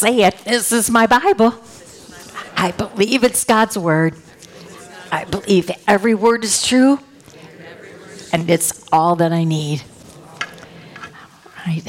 say it. This is my Bible. I believe it's God's word. I believe every word is true, and it's all that I need. Right.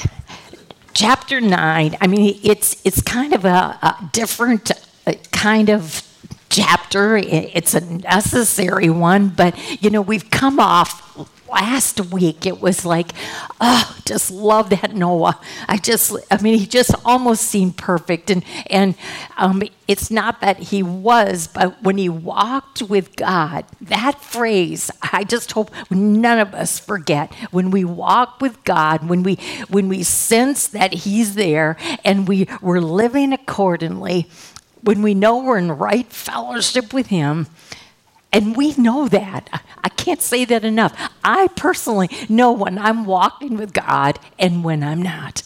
Chapter nine. I mean, it's it's kind of a, a different uh, kind of chapter. It's a necessary one, but you know, we've come off last week it was like oh just love that noah. I just i mean he just almost seemed perfect. And and um, it's not that he was but when he walked with god that phrase i just hope none of us forget. When we walk with god when we when we sense that he's there and we we're living accordingly when we know we're in right fellowship with Him, and we know that. I can't say that enough. I personally know when I'm walking with God and when I'm not.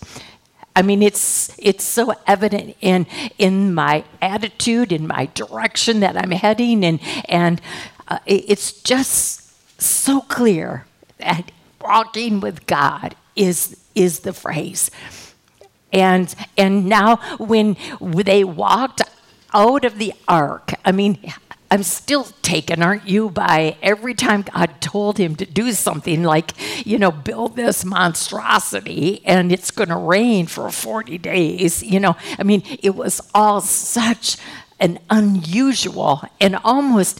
I mean, it's it's so evident in in my attitude, in my direction that I'm heading, and and uh, it's just so clear that walking with God is is the phrase. And and now when they walked out of the ark. I mean, I'm still taken, aren't you, by every time God told him to do something like, you know, build this monstrosity and it's going to rain for 40 days. You know, I mean, it was all such an unusual and almost,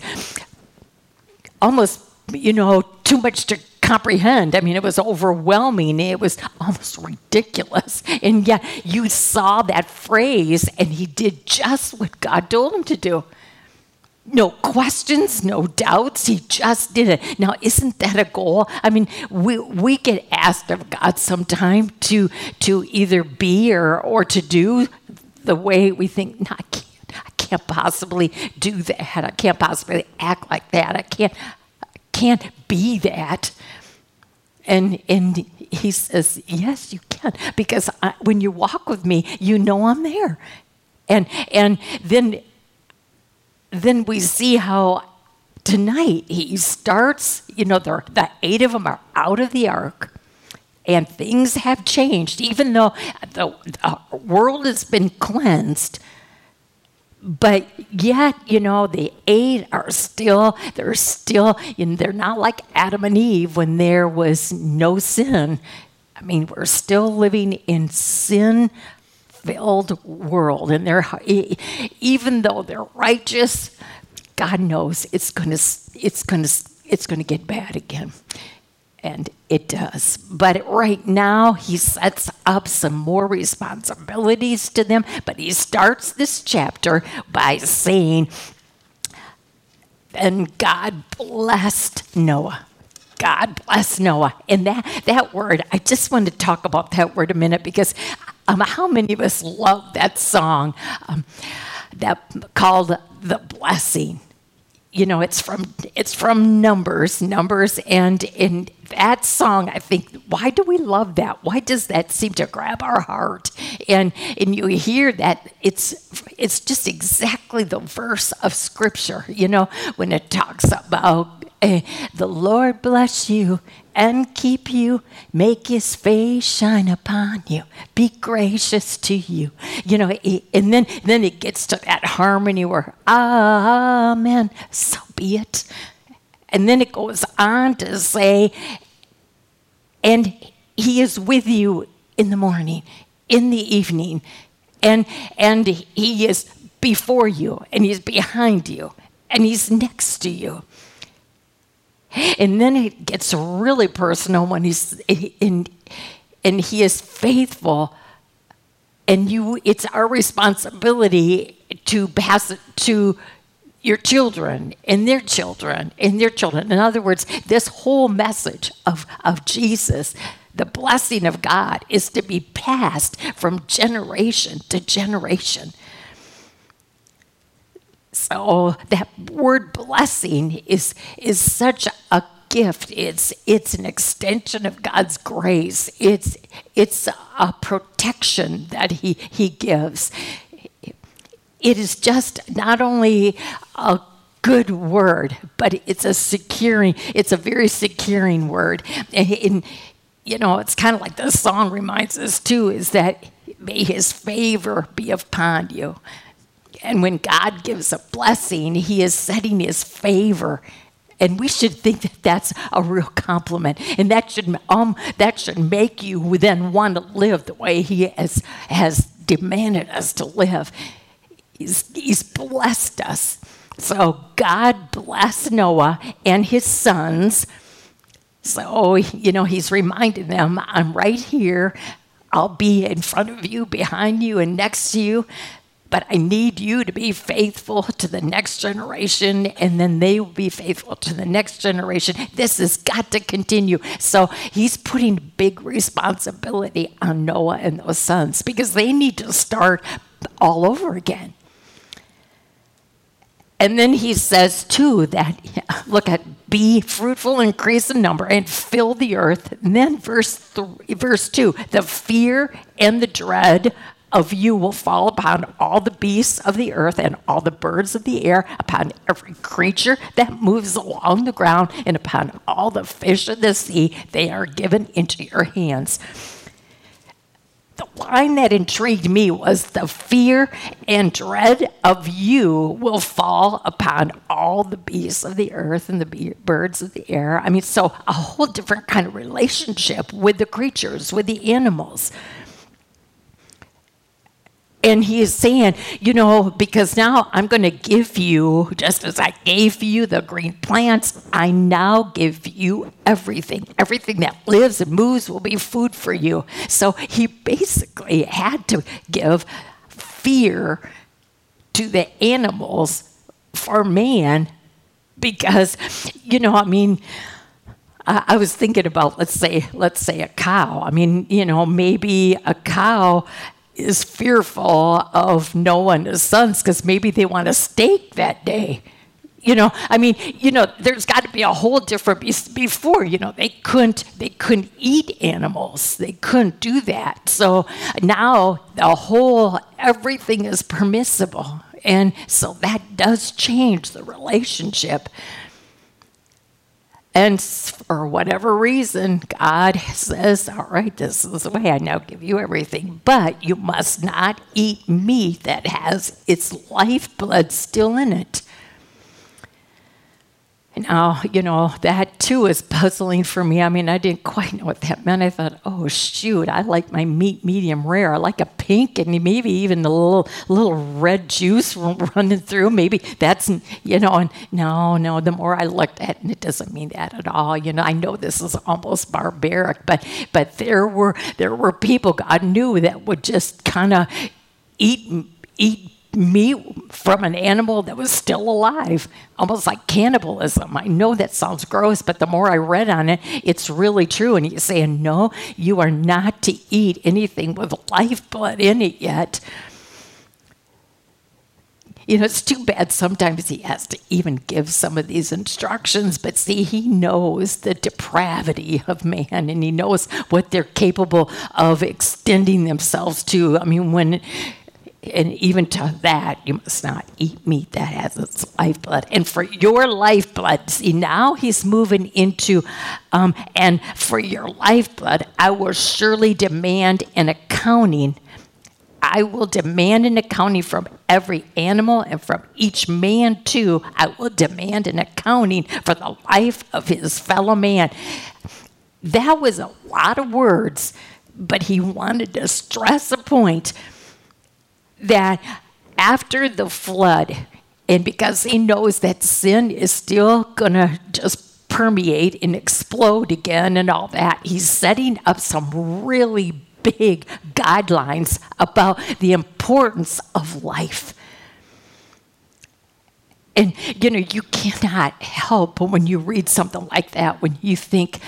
almost, you know, too much to comprehend. I mean, it was overwhelming. It was almost ridiculous. And yet you saw that phrase, and he did just what God told him to do. No questions, no doubts. He just did it. Now, isn't that a goal? I mean, we, we get asked of God sometime to, to either be or, or to do the way we think, no, I can't, I can't possibly do that. I can't possibly act like that. I can't, I can't be that. And, and he says, Yes, you can. Because I, when you walk with me, you know I'm there. And, and then, then we see how tonight he starts, you know, the, eight of them are out of the ark and things have changed. Even though the, the world has been cleansed, but yet, you know, the eight are still, they're still, you know, they're not like Adam and Eve when there was no sin. I mean, we're still living in sin filled world. And they're, even though they're righteous, God knows it's to, it's to, it's to get bad again and it does. But right now, he sets up some more responsibilities to them. But he starts this chapter by saying, And God blessed Noah. God bless Noah. And that, that word, I just want to talk about that word a minute because um, how many of us love that song um, that called The Blessing? you know it's from it's from numbers numbers and in that song i think why do we love that why does that seem to grab our heart and and you hear that it's it's just exactly the verse of scripture you know when it talks about Eh, the lord bless you and keep you, make his face shine upon you, be gracious to you. You know, and then, then it gets to that harmony where, Amen, so be it. And then it goes on to say, and he is with you in the morning, in the evening, and, and he is before you, and he's behind you, and he's next to you. And then it gets really personal when he's in, and he is faithful. And you, it's our responsibility to pass it to your children and their children and their children. In other words, this whole message of, of Jesus, the blessing of God, is to be passed from generation to generation. So that word blessing is, is such a gift. It's, it's an extension of God's grace. It's, it's a protection that he, he gives. It is just not only a good word, but it's a securing, it's a very securing word. And, and you know, it's kind of like the song reminds us too, is that may his favor be upon you. And when God gives a blessing, he is setting his favor. And we should think that that's a real compliment. And that should um that should make you then want to live the way he has has demanded us to live. He's, he's blessed us. So god blessed noah and his sons. So you know he's reminding them i'm right here. I'll be in front of you behind you and next to you but I need you to be faithful to the next generation, and then they will be faithful to the next generation. This has got to continue. So he's putting big responsibility on Noah and those sons because they need to start all over again. And then he says, too, that look at be fruitful, increase in number, and fill the earth. And then verse, three, verse 2 the fear and the dread of you will fall upon all the beasts of the earth and all the birds of the air, upon every creature that moves along the ground, and upon all the fish of the sea. They are given into your hands. The line that intrigued me was the fear and dread of you will fall upon all the beasts of the earth and the birds of the air. I mean, so a whole different kind of relationship with the creatures, with the animals. And he is saying, you know, because now I'm going to give you, just as I gave you the green plants, I now give you everything. Everything that lives and moves will be food for you. So he basically had to give fear to the animals for man because, you know, I mean, I was thinking about let's say let's say a cow. I mean, you know, maybe a cow is fearful of Noah and his sons because maybe they want a steak that day. You know, I mean, you know, there's got to be a whole different before. You know, they couldn't they couldn't eat animals. They couldn't do that. So now the whole everything is permissible, and so that does change the relationship. And for whatever reason, God says, All right, this is the way I now give you everything. But you must not eat meat that has its lifeblood still in it. Now, oh, you know, that too is puzzling for me. I mean, I didn't quite know what that meant. I thought, oh, shoot, I like my meat medium rare. I like a pink and maybe even the little, little red juice running through. Maybe that's, you know, and no, no, the more I looked at it, it doesn't mean that at all. You know, I know this is almost barbaric, but, but there were, there were people God knew that would just kind of eat, eat meat from an animal that was still alive, almost like cannibalism. I know that sounds gross, but the more I read on it, it's really true. And he's saying, no, you are not to eat anything with lifeblood in it yet. You know, it's too bad sometimes he has to even give some of these instructions, but see, he knows the depravity of man and he knows what they're capable of extending themselves to. I mean, when and even to that, you must not eat meat that has its lifeblood. And for your lifeblood, see, now he's moving into, um, and for your lifeblood, I will surely demand an accounting. I will demand an accounting from every animal and from each man, too. I will demand an accounting for the life of his fellow man. That was a lot of words, but he wanted to stress a point that after the flood, and because he knows that sin is still going to just permeate and explode again and all that, he's setting up some really big guidelines about the importance of life. And you know, you cannot help when you read something like that when you think,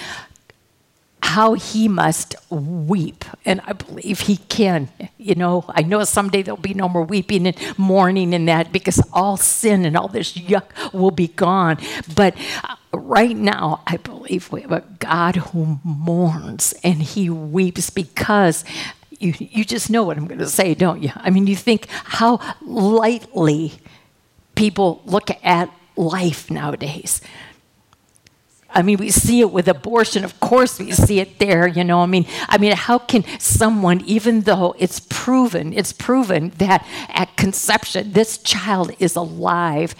how he must weep. And I believe he can. You know, I know someday there'll be no more weeping and mourning and that because all sin and all this yuck will be gone. But uh, right now, I believe we have a God who mourns and he weeps because you, you just know what I'm going to say, don't you? I mean, you think how lightly people look at life nowadays. I mean, we see it with abortion. Of course, we see it there. You know, I mean, I mean, how can someone, even though it's proven, it's proven that at conception this child is alive,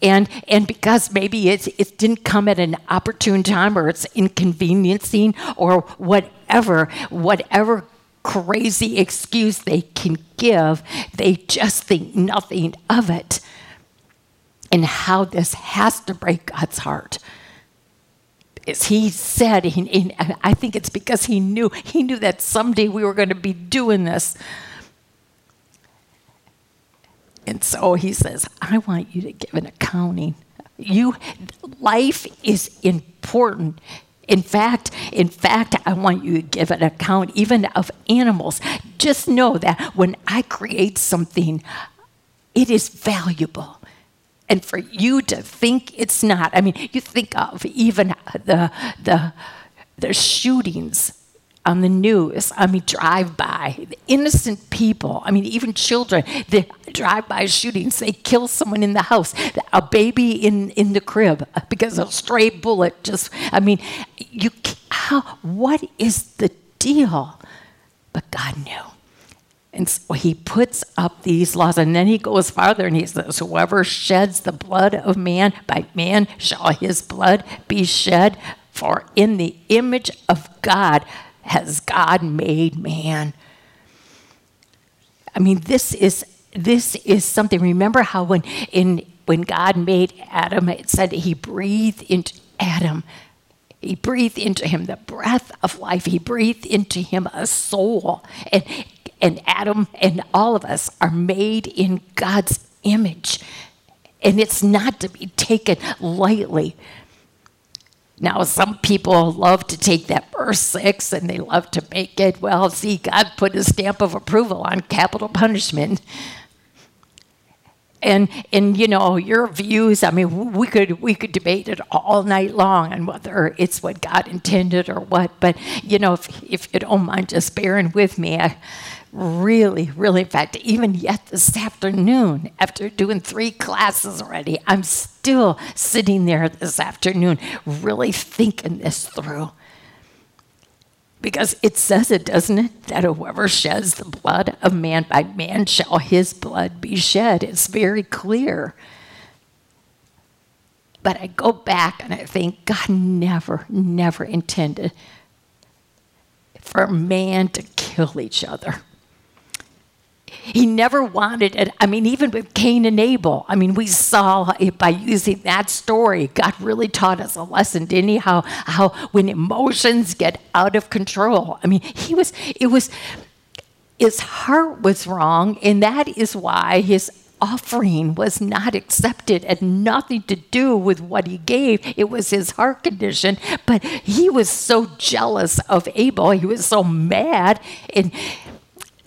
and and because maybe it's it didn't come at an opportune time or it's inconveniencing or whatever, whatever crazy excuse they can give, they just think nothing of it and how this has to break God's heart. As he said, he, I think it's because he knew he knew that someday we were going to be doing this. And so he says, I want you to give an accounting. You life is important. In fact, in fact, I want you to give an account even of animals. Just know that when I create something, it is valuable and for you to think it's not. I mean, you think of even the the the shootings on the news. I mean, drive by, innocent people. I mean, even children. The drive by shootings. They kill someone in the house, a baby in in the crib because a stray bullet just. I mean, you. How? What is the deal? But God knew. And so he puts up these laws, and then he goes farther and he says, Whoever sheds the blood of man, by man shall his blood be shed. For in the image of God has God made man. I mean, this is this is something. Remember how when in when God made Adam, it said he breathed into Adam. He breathed into him the breath of life. He breathed into him a soul. And and Adam and all of us are made in God's image. And it's not to be taken lightly. Now, some people love to take that verse six and they love to make it, well, see, God put a stamp of approval on capital punishment. And, and you know your views. I mean, we could we could debate it all night long on whether it's what God intended or what. But you know, if, if you don't mind just bearing with me, I, really, really, in fact, even yet this afternoon, after doing three classes already, I'm still sitting there this afternoon, really thinking this through. Because it says it, doesn't it? That whoever sheds the blood of man, by man shall his blood be shed. It's very clear. But I go back and I think God never, never intended for man to kill each other. He never wanted it. I mean, even with Cain and Abel, I mean, we saw it by using that story. God really taught us a lesson, didn't he? How, how when emotions get out of control. I mean, he was, it was, his heart was wrong, and that is why his offering was not accepted and nothing to do with what he gave. It was his heart condition. But he was so jealous of Abel. He was so mad. And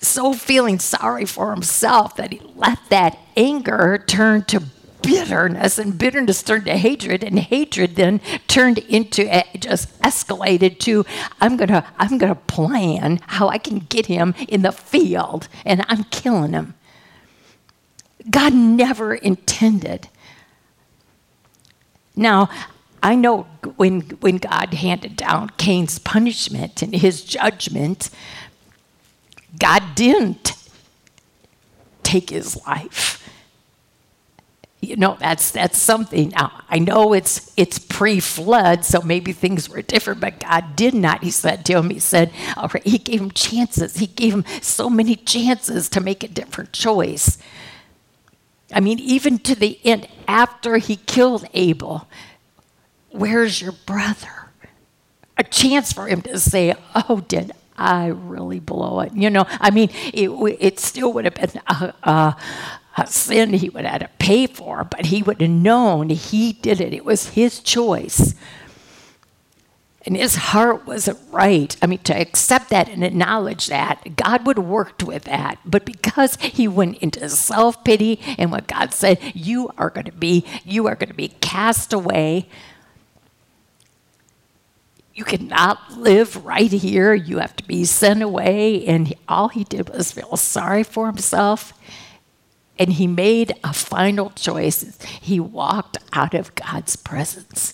so feeling sorry for himself that he let that anger turn to bitterness and bitterness turned to hatred and hatred then turned into just escalated to i'm gonna i'm gonna plan how i can get him in the field and i'm killing him. God never intended. Now i know when when god handed down cain's punishment and his judgment God didn't take his life. You know, that's that's something. Now, I know it's it's pre-flood, so maybe things were different, but God did not. He said to him, He said, all right, He gave him chances. He gave him so many chances to make a different choice. I mean, even to the end, after he killed Abel, where's your brother? A chance for him to say, Oh, did I really blow it. You know, I mean, it, it still would have been a, a, a sin he would have had to pay for, but he would have known he did it. It was his choice. And his heart wasn't right. I mean, to accept that and acknowledge that, God would have worked with that. But because he went into self pity and what God said, you are going to be, you are going to be cast away you cannot live right here. You have to be sent away. And all he did was feel sorry for himself. and he made a final choice. He walked out of God's presence.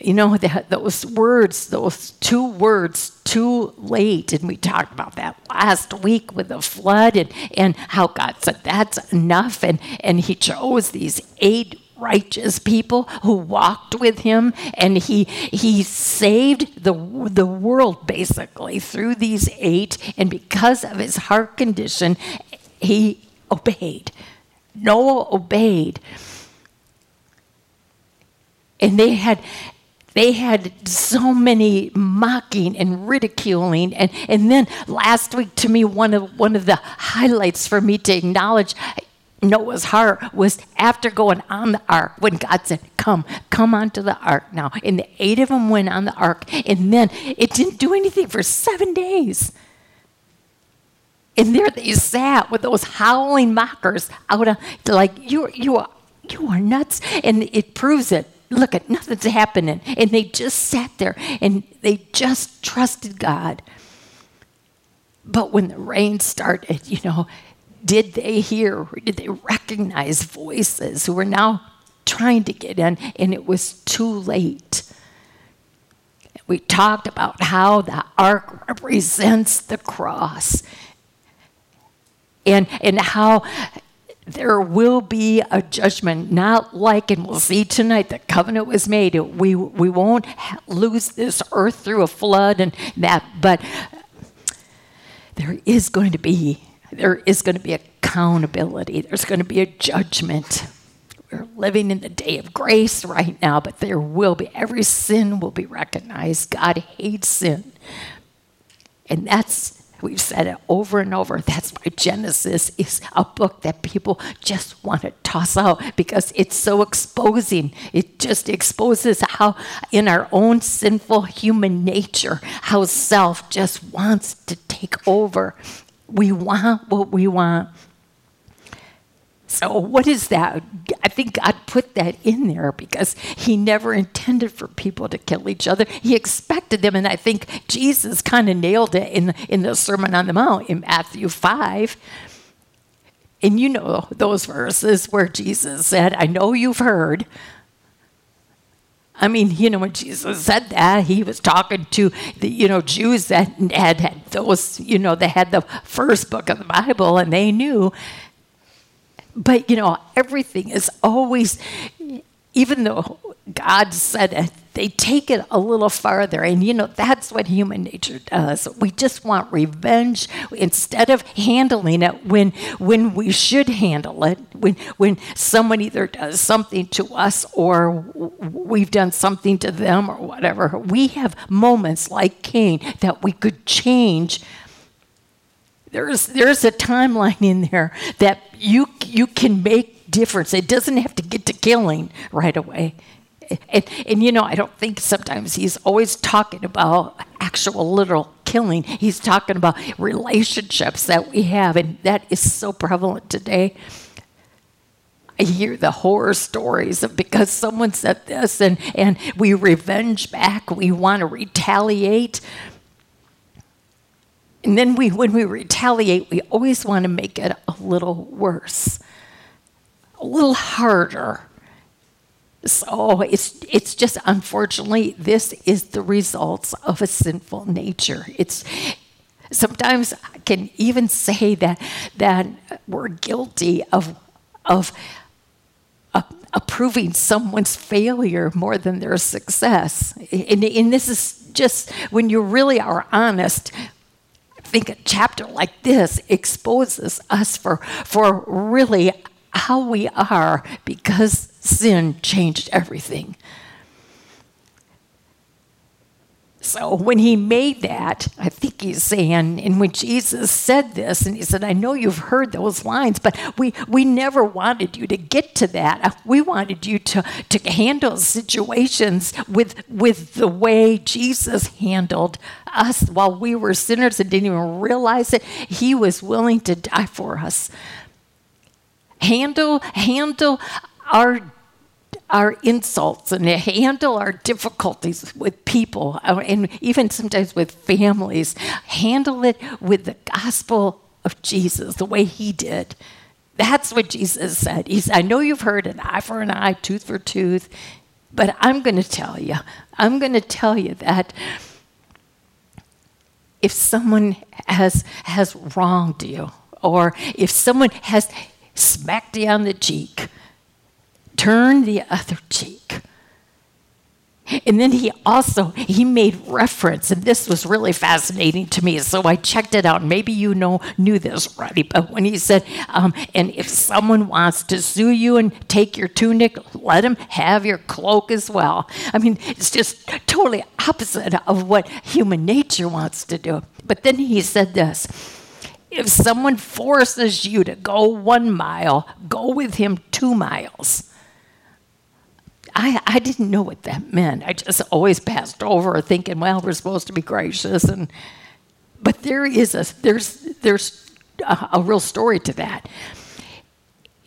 You know, that, those words, those two words, too late, and we talked about that last week with the flood and, and how God said that's enough, and, and He chose these eight righteous people who walked with him and he he saved the the world basically through these eight and because of his heart condition he obeyed. Noah obeyed. And they had they had so many mocking and ridiculing and, and then last week to me one of one of the highlights for me to acknowledge Noah's heart was after going on the ark when God said, Come, come onto the ark now. And the eight of them went on the ark, and then it didn't do anything for seven days. And there they sat with those howling mockers out of like you you are you are nuts. And it proves it look at nothing's happening. And they just sat there and they just trusted God. But when the rain started, you know, did they hear did they recognize voices who were now trying to get in and it was too late? We talked about how the ark represents the cross and, and how there will be a judgment, not like, and we'll see tonight, the covenant was made. We, we won't lose this earth through a flood and that, but there is going to be, there is going to be accountability. There's going to be a judgment. We're living in the day of grace right now, but there will be, every sin will be recognized. God hates sin. And that's We've said it over and over. That's why Genesis is a book that people just want to toss out because it's so exposing. It just exposes how, in our own sinful human nature, how self just wants to take over. We want what we want. So, what is that? I think God put that in there because He never intended for people to kill each other. He expected them, and I think Jesus kind of nailed it in, in the Sermon on the Mount in Matthew 5. And you know those verses where Jesus said, I know you've heard. I mean, you know, when Jesus said that, he was talking to the, you know, Jews that had, had those, you know, they had the first book of the Bible and they knew. But you know, everything is always, even though God said it, they take it a little farther. And you know, that's what human nature does. We just want revenge instead of handling it when when we should handle it, when when someone either does something to us or we've done something to them or whatever. We have moments like Cain that we could change there's there's a timeline in there that you you can make difference. It doesn't have to get to killing right away. And, and you know, I don't think sometimes he's always talking about actual literal killing. He's talking about relationships that we have, and that is so prevalent today. I hear the horror stories of because someone said this and, and we revenge back, we want to retaliate. And then we, when we retaliate, we always want to make it a little worse, a little harder. So it's, it's just, unfortunately, this is the results of a sinful nature. It's, sometimes I can even say that, that we're guilty of, of uh, approving someone's failure more than their success. And, and this is just when you really are honest I think a chapter like this exposes us for, for really how we are because sin changed everything. So when he made that, I think he's saying, and when Jesus said this, and he said, I know you've heard those lines, but we, we never wanted you to get to that. We wanted you to, to handle situations with, with the way Jesus handled us while we were sinners and didn't even realize it. He was willing to die for us. Handle, handle our our insults and handle our difficulties with people uh, and even sometimes with families. Handle it with the gospel of Jesus the way he did. That's what Jesus said. He said, I know you've heard an eye for an eye, tooth for tooth, but I'm going to tell you, I'm going to tell you that if someone has, has wronged you, or if someone has smacked you on the cheek, turn the other cheek. And then he also he made reference, and this was really fascinating to me. So I checked it out. Maybe you know knew this already, but when he said, um, "And if someone wants to sue you and take your tunic, let them have your cloak as well." I mean, it's just totally opposite of what human nature wants to do. But then he said this. If someone forces you to go one mile, go with him two miles. I, I didn't know what that meant. I just always passed over thinking, well, we're supposed to be gracious. And, but there is a, there's, there's a, a real story to that.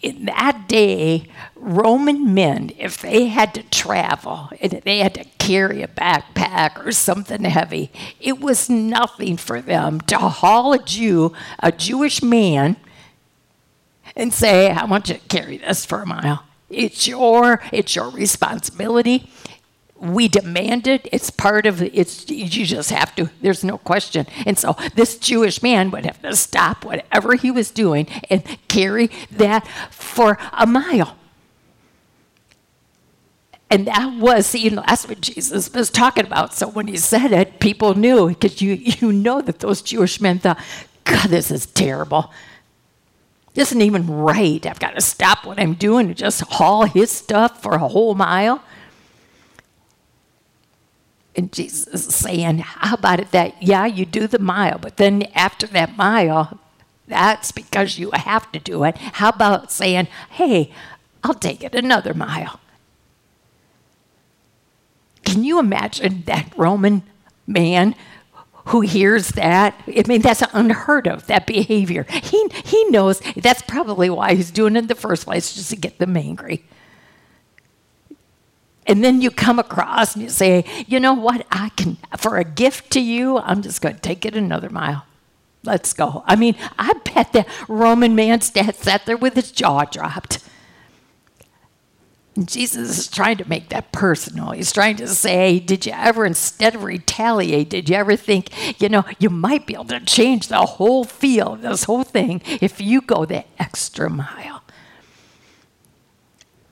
In that day, Roman men, if they had to travel and they had to carry a backpack or something heavy, it was nothing for them to haul a Jew, a Jewish man, and say, I want you to carry this for a mile. It's your it's your responsibility. We demand it. It's part of it's you just have to. There's no question. And so this Jewish man would have to stop whatever he was doing and carry that for a mile. And that was, you know, that's what Jesus was talking about. So when he said it, people knew because you you know that those Jewish men thought, God, this is terrible. This isn't even right. I've got to stop what I'm doing and just haul his stuff for a whole mile. And Jesus is saying, How about it that, yeah, you do the mile, but then after that mile, that's because you have to do it. How about saying, Hey, I'll take it another mile? Can you imagine that Roman man who hears that. I mean, that's unheard of, that behavior. He, he knows that's probably why he's doing it in the first place, just to get them angry. And then you come across and you say, you know what, I can, for a gift to you, I'm just going to take it another mile. Let's go. I mean, I bet that Roman man sat there with his jaw dropped. Jesus is trying to make that personal. He's trying to say, Did you ever, instead of retaliate, did you ever think, you know, you might be able to change the whole feel of this whole thing if you go the extra mile?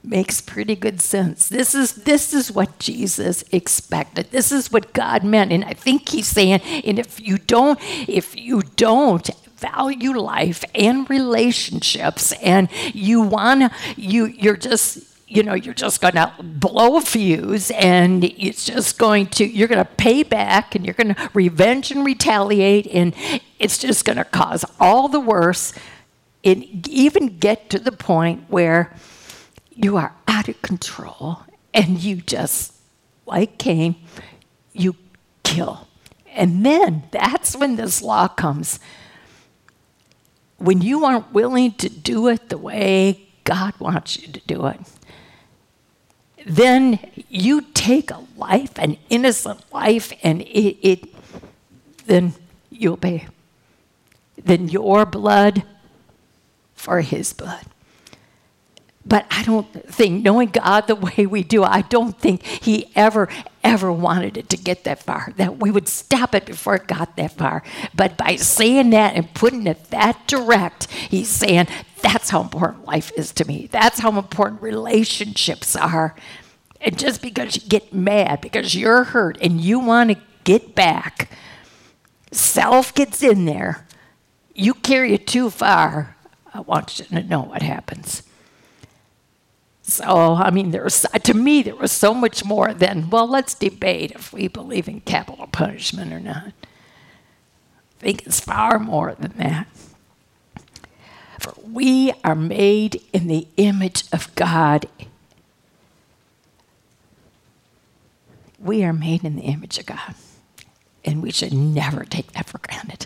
Makes pretty good sense. This is this is what Jesus expected. This is what God meant. And I think he's saying, and if you don't, if you don't value life and relationships and you wanna you you're just you know, you're just going to blow a fuse and it's just going to, you're going to pay back and you're going to revenge and retaliate and it's just going to cause all the worse. And even get to the point where you are out of control and you just, like Cain, you kill. And then that's when this law comes. When you aren't willing to do it the way God wants you to do it then you take a life, an innocent life, and it, it then you obey. Then your blood for his blood. But I don't think, knowing God the way we do, I don't think He ever, ever wanted it to get that far, that we would stop it before it got that far. But by saying that and putting it that direct, He's saying, that's how important life is to me. That's how important relationships are. And just because you get mad, because you're hurt and you want to get back, self gets in there. You carry it too far. I want you to know what happens. So, I mean, there's to me there was so much more than well. Let's debate if we believe in capital punishment or not. I think it's far more than that. For we are made in the image of God. We are made in the image of God, and we should never take that for granted.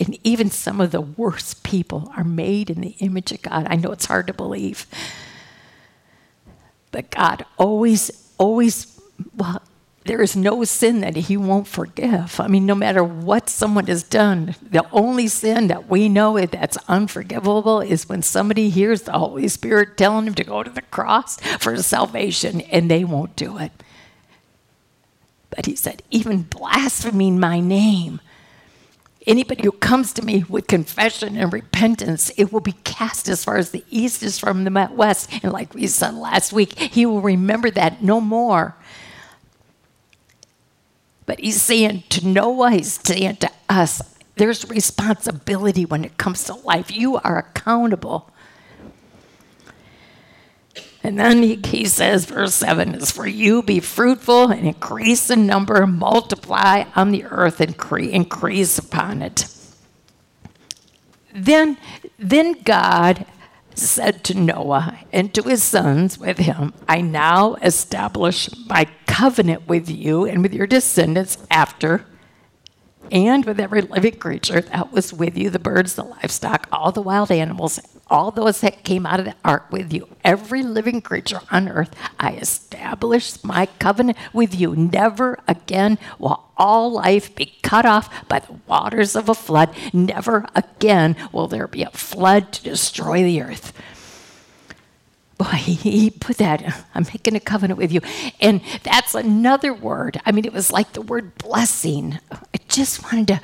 And even some of the worst people are made in the image of God. I know it's hard to believe but God always, always, well, there is no sin that he won't forgive. I mean, no matter what someone has done, the only sin that we know that's unforgivable is when somebody hears the Holy Spirit telling them to go to the cross for salvation and they won't do it. But he said, even blaspheming my name, anybody who comes to me with confession and repentance, it will be cast as far as the east is from the west. And like we said last week, he will remember that no more. But he's saying to Noah, he's saying to us, there's responsibility when it comes to life. You are accountable. And then he, he, says, verse 7 is for you be fruitful and increase in number, multiply on the earth and cre- increase upon it. Then, then God said to Noah and to his sons with him, I now establish my covenant with you and with your descendants after, and with every living creature that was with you the birds, the livestock, all the wild animals, all those that came out of the ark with you, every living creature on earth, I establish my covenant with you. Never again will all life be cut off by the waters of a flood. Never again will there be a flood to destroy the earth. Boy, he put that, I'm making a covenant with you. And that's another word. I mean, it was like the word blessing. I just wanted to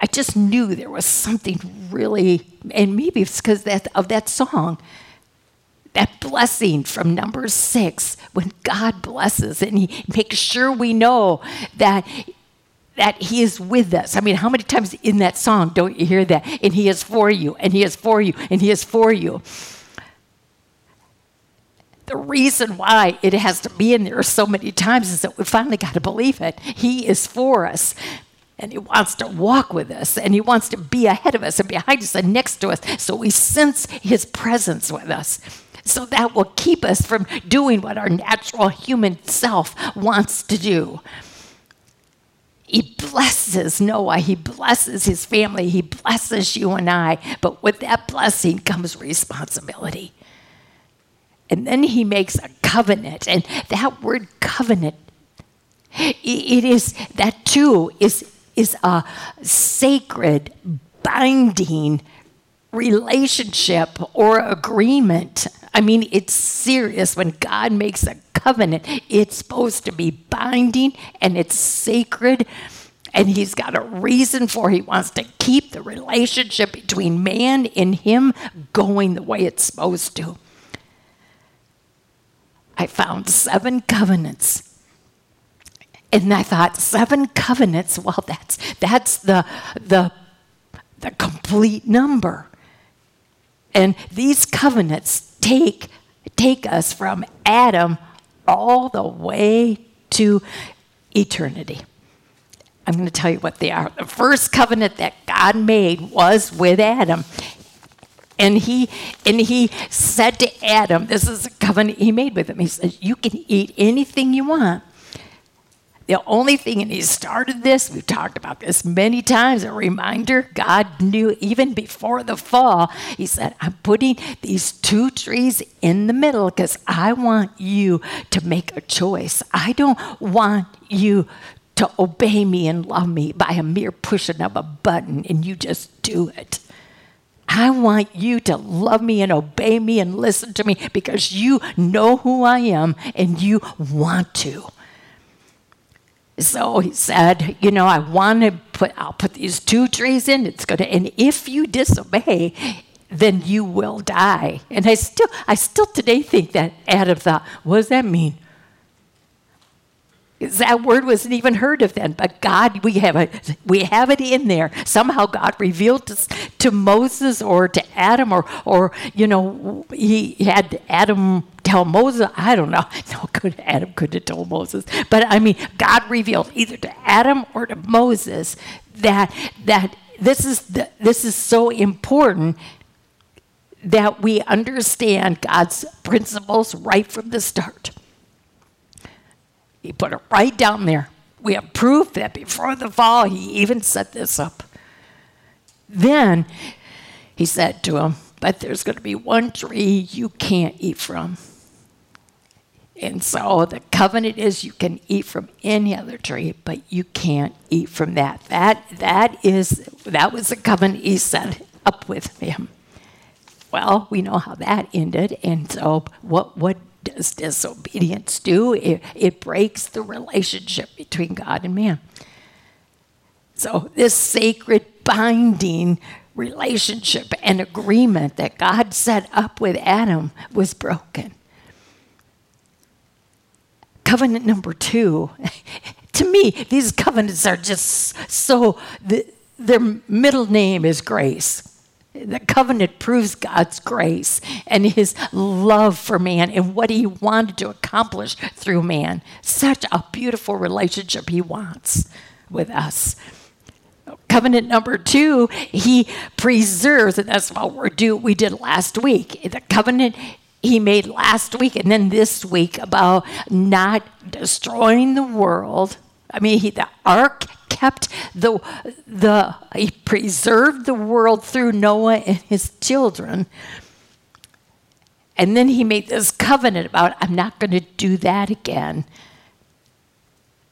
I just knew there was something really, and maybe it's because that, of that song, that blessing from number six, when God blesses and He makes sure we know that that He is with us. I mean, how many times in that song don't you hear that? And He is for you, and He is for you, and He is for you. The reason why it has to be in there so many times is that we finally got to believe it. He is for us and he wants to walk with us and he wants to be ahead of us and behind us and next to us so we sense his presence with us so that will keep us from doing what our natural human self wants to do he blesses Noah, he blesses his family, he blesses you and I. But with that blessing comes responsibility. And then he makes a covenant. And that word covenant, it is, that too is is a sacred, binding relationship or agreement. I mean, it's serious. When God makes a covenant, it's supposed to be binding and it's sacred. And he's got a reason for he wants to keep the relationship between man and him going the way it's supposed to. I found seven covenants and I thought, seven covenants, well, that's, that's the, the, the complete number. And these covenants take, take us from Adam all the way to eternity. I'm going to tell you what they are. The first covenant that God made was with Adam. And he and he said to Adam, this is a covenant he made with him. He says, You can eat anything you want, the only thing, and he started this, we've talked about this many times, a reminder God knew even before the fall, he said, I'm putting these two trees in the middle because I want you to make a choice. I don't want you to obey me and love me by a mere pushing of a button and you just do it. I want you to love me and obey me and listen to me because you know who I am and you want to. So he said, you know, I want to put, I'll put these two trees in. It's going to, and if you disobey, then you will die. And I still, I still today think that Adam thought, what does that mean? That word wasn't even heard of then, but God, we have it, we have it in there. Somehow God revealed to, to Moses or to Adam, or, or you know, he had Adam tell Moses. I don't know. No, could Adam could have told Moses, but I mean, God revealed either to Adam or to Moses that that this is the, this is so important that we understand God's principles right from the start. He put it right down there. We have proof that before the fall, he even set this up. Then he said to him, But there's going to be one tree you can't eat from. And so the covenant is you can eat from any other tree, but you can't eat from that. That that is that was the covenant he set up with him. Well, we know how that ended, and so what what does disobedience do? It, it breaks the relationship between God and man. So this sacred binding relationship and agreement that God set up with Adam was broken covenant number two, to me, these covenants are just so, the, their middle name is grace. The covenant proves God's grace and his love for man and what he wanted to accomplish through man. Such a beautiful relationship he wants with us. Covenant number two, he preserves, and that's what we're do we did last week. The covenant he made last week and then this week about not destroying the world. I mean, he, the ark kept the the he preserved the world through Noah and his children. And then he made this covenant about I'm not going to do that again.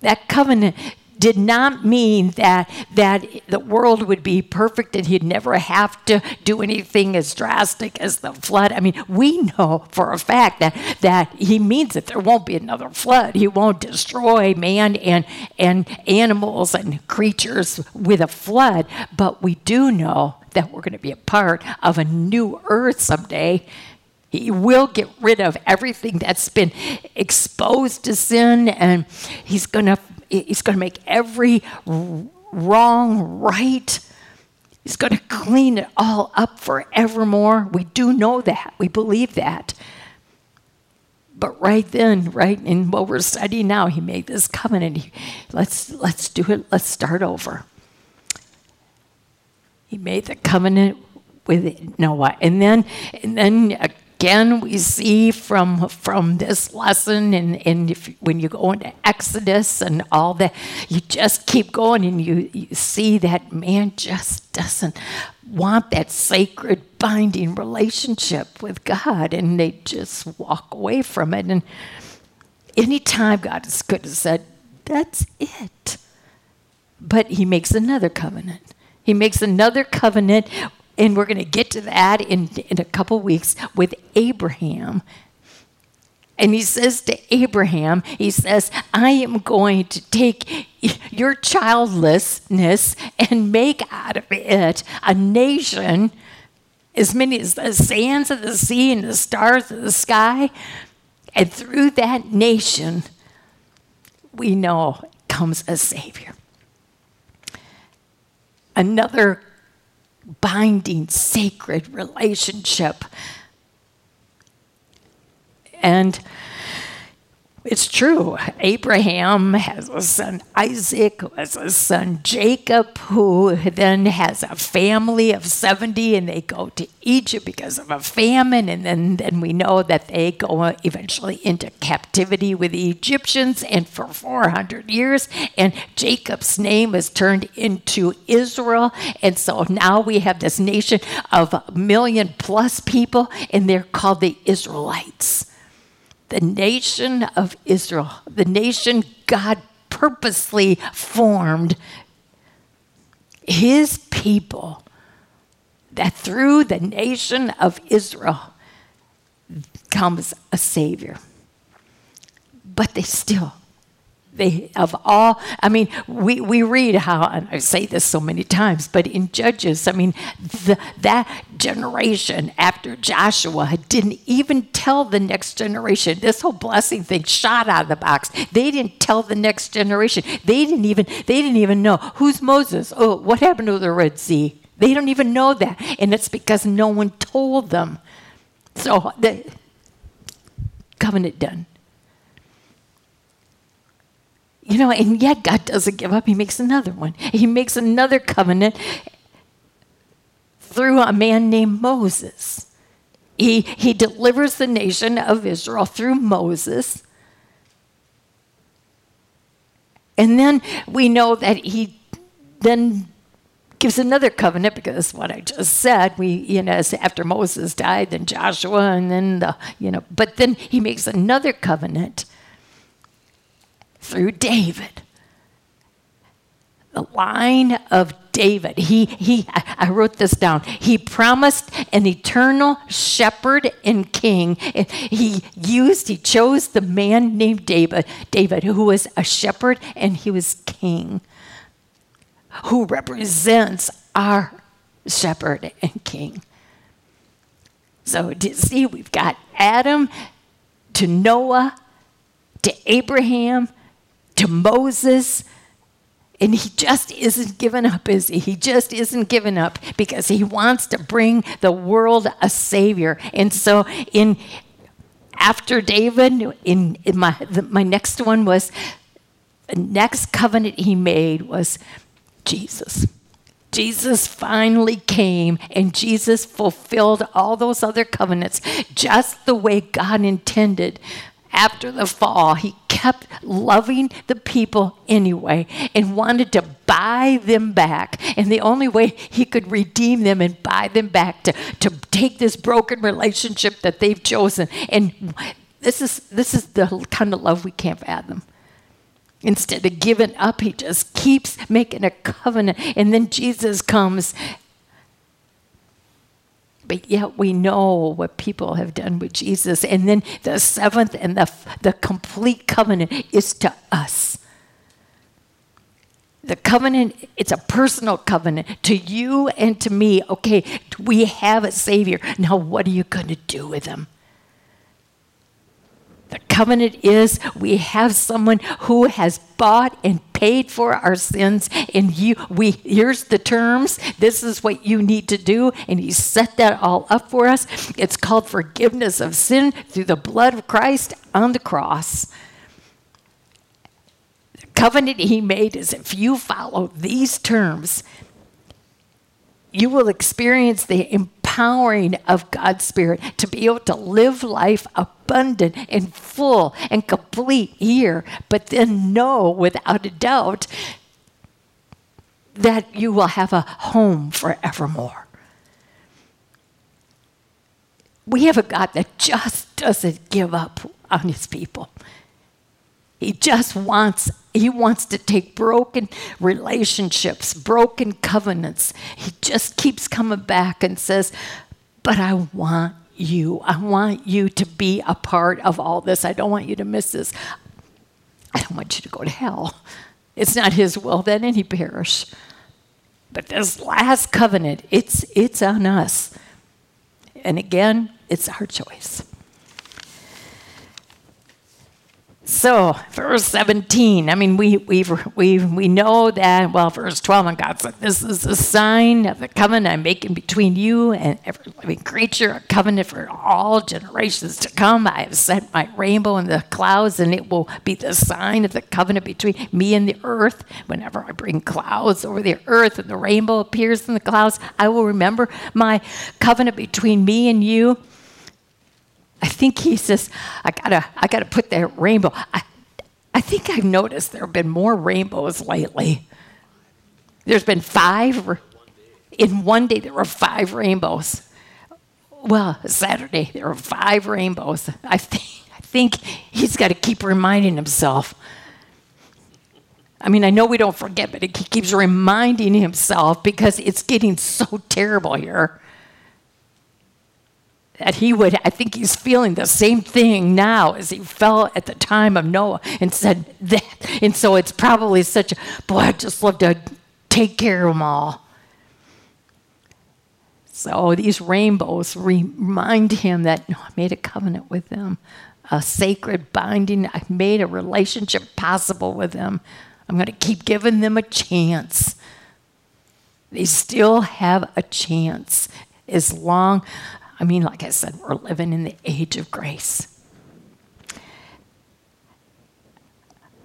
That covenant did not mean that that the world would be perfect and he'd never have to do anything as drastic as the flood. I mean, we know for a fact that that he means that there won't be another flood. He won't destroy man and and animals and creatures with a flood, but we do know that we're going to be a part of a new earth someday. He will get rid of everything that's been exposed to sin, and he's going to He's going to make every wrong right. He's going to clean it all up forevermore. We do know that. We believe that. But right then, right in what we're studying now, he made this covenant. Let's let's do it. Let's start over. He made the covenant with Noah, and then and then again we see from from this lesson and, and if, when you go into exodus and all that you just keep going and you, you see that man just doesn't want that sacred binding relationship with god and they just walk away from it. And anytime god is could have said that's it. But he makes another covenant. He makes another covenant and we're going to get to that in, in a couple weeks with Abraham. And he says to Abraham, he says, I am going to take your childlessness and make out of it a nation as many as the sands of the sea and the stars of the sky. And through that nation, we know comes a Savior. Another binding, sacred relationship. And it's true. Abraham has a son Isaac, who has a son Jacob, who then has a family of 70, and they go to Egypt because of a famine. And then, then we know that they go eventually into captivity with the Egyptians, and for 400 years. And Jacob's name is turned into Israel. And so now we have this nation of a million plus people, and they're called the Israelites the nation of Israel, the nation God purposely formed, his people, that through the nation of Israel comes a Savior. But they still they of all i mean we, we read how and i say this so many times but in judges i mean the, that generation after joshua didn't even tell the next generation. This whole blessing thing shot out of the box. They didn't tell the next generation. They didn't even they didn't even know who's moses? Oh what happened to the red sea? They don't even know that. And it's because no one told them. So the covenant done you know, and yet God doesn't give up. He makes another one. He makes another covenant through a man named Moses. He, he delivers the nation of Israel through Moses. And then we know that he then gives another covenant because what I just said, we, you know, after Moses died, then Joshua, and then the, you know, but then he makes another covenant through David. The line of David. He, he, I wrote this down. He promised an eternal shepherd and king. He used, he chose the man named David, David, who was a shepherd and he was king who represents our shepherd and king. So, do you see, we've got Adam to Noah to Abraham to Moses. And he just isn't giving up, is he? He just isn't giving up because he wants to bring the world a savior. And so, in after David, in, in my the, my next one was next covenant he made was Jesus. Jesus finally came and Jesus fulfilled all those other covenants just the way God intended. After the fall, he kept loving the people anyway and wanted to buy them back. And the only way he could redeem them and buy them back to, to take this broken relationship that they've chosen. And this is, this is the kind of love we can't fathom. Instead of giving up, he just keeps making a covenant. And then Jesus comes. But yet we know what people have done with Jesus. And then the seventh and the, the complete covenant is to us. The covenant, it's a personal covenant to you and to me. Okay, we have a Savior. Now, what are you going to do with him? The covenant is we have someone who has bought and paid for our sins and you we here's the terms. This is what you need to do and he set that all up for us. It's called forgiveness of sin through the blood of Christ on the cross. The covenant he made is if you follow these terms you will experience the empowering of God's Spirit to be able to live life abundant and full and complete here, but then know without a doubt that you will have a home forevermore. We have a God that just doesn't give up on his people. He just wants he wants to take broken relationships, broken covenants. He just keeps coming back and says, "But I want you. I want you to be a part of all this. I don't want you to miss this. I don't want you to go to hell. It's not his will that any perish. But this last covenant, it's it's on us. And again, it's our choice. So, verse 17, I mean, we, we, we, we know that, well, verse 12, and God said, This is a sign of the covenant I'm making between you and every living creature, a covenant for all generations to come. I have set my rainbow in the clouds, and it will be the sign of the covenant between me and the earth. Whenever I bring clouds over the earth and the rainbow appears in the clouds, I will remember my covenant between me and you. I think he says, I gotta, I gotta put that rainbow. I, I think I've noticed there have been more rainbows lately. There's been five. In one day, there were five rainbows. Well, Saturday, there were five rainbows. I think, I think he's got to keep reminding himself. I mean, I know we don't forget, but he keeps reminding himself because it's getting so terrible here that he would, I think he's feeling the same thing now as he felt at the time of Noah and said that. And so it's probably such a, boy, I just love to take care of them all. So these rainbows remind him that no, I made a covenant with them, a sacred binding. I made a relationship possible with them. I'm going to keep giving them a chance. They still have a chance as long I mean, like I said, we're living in the age of grace.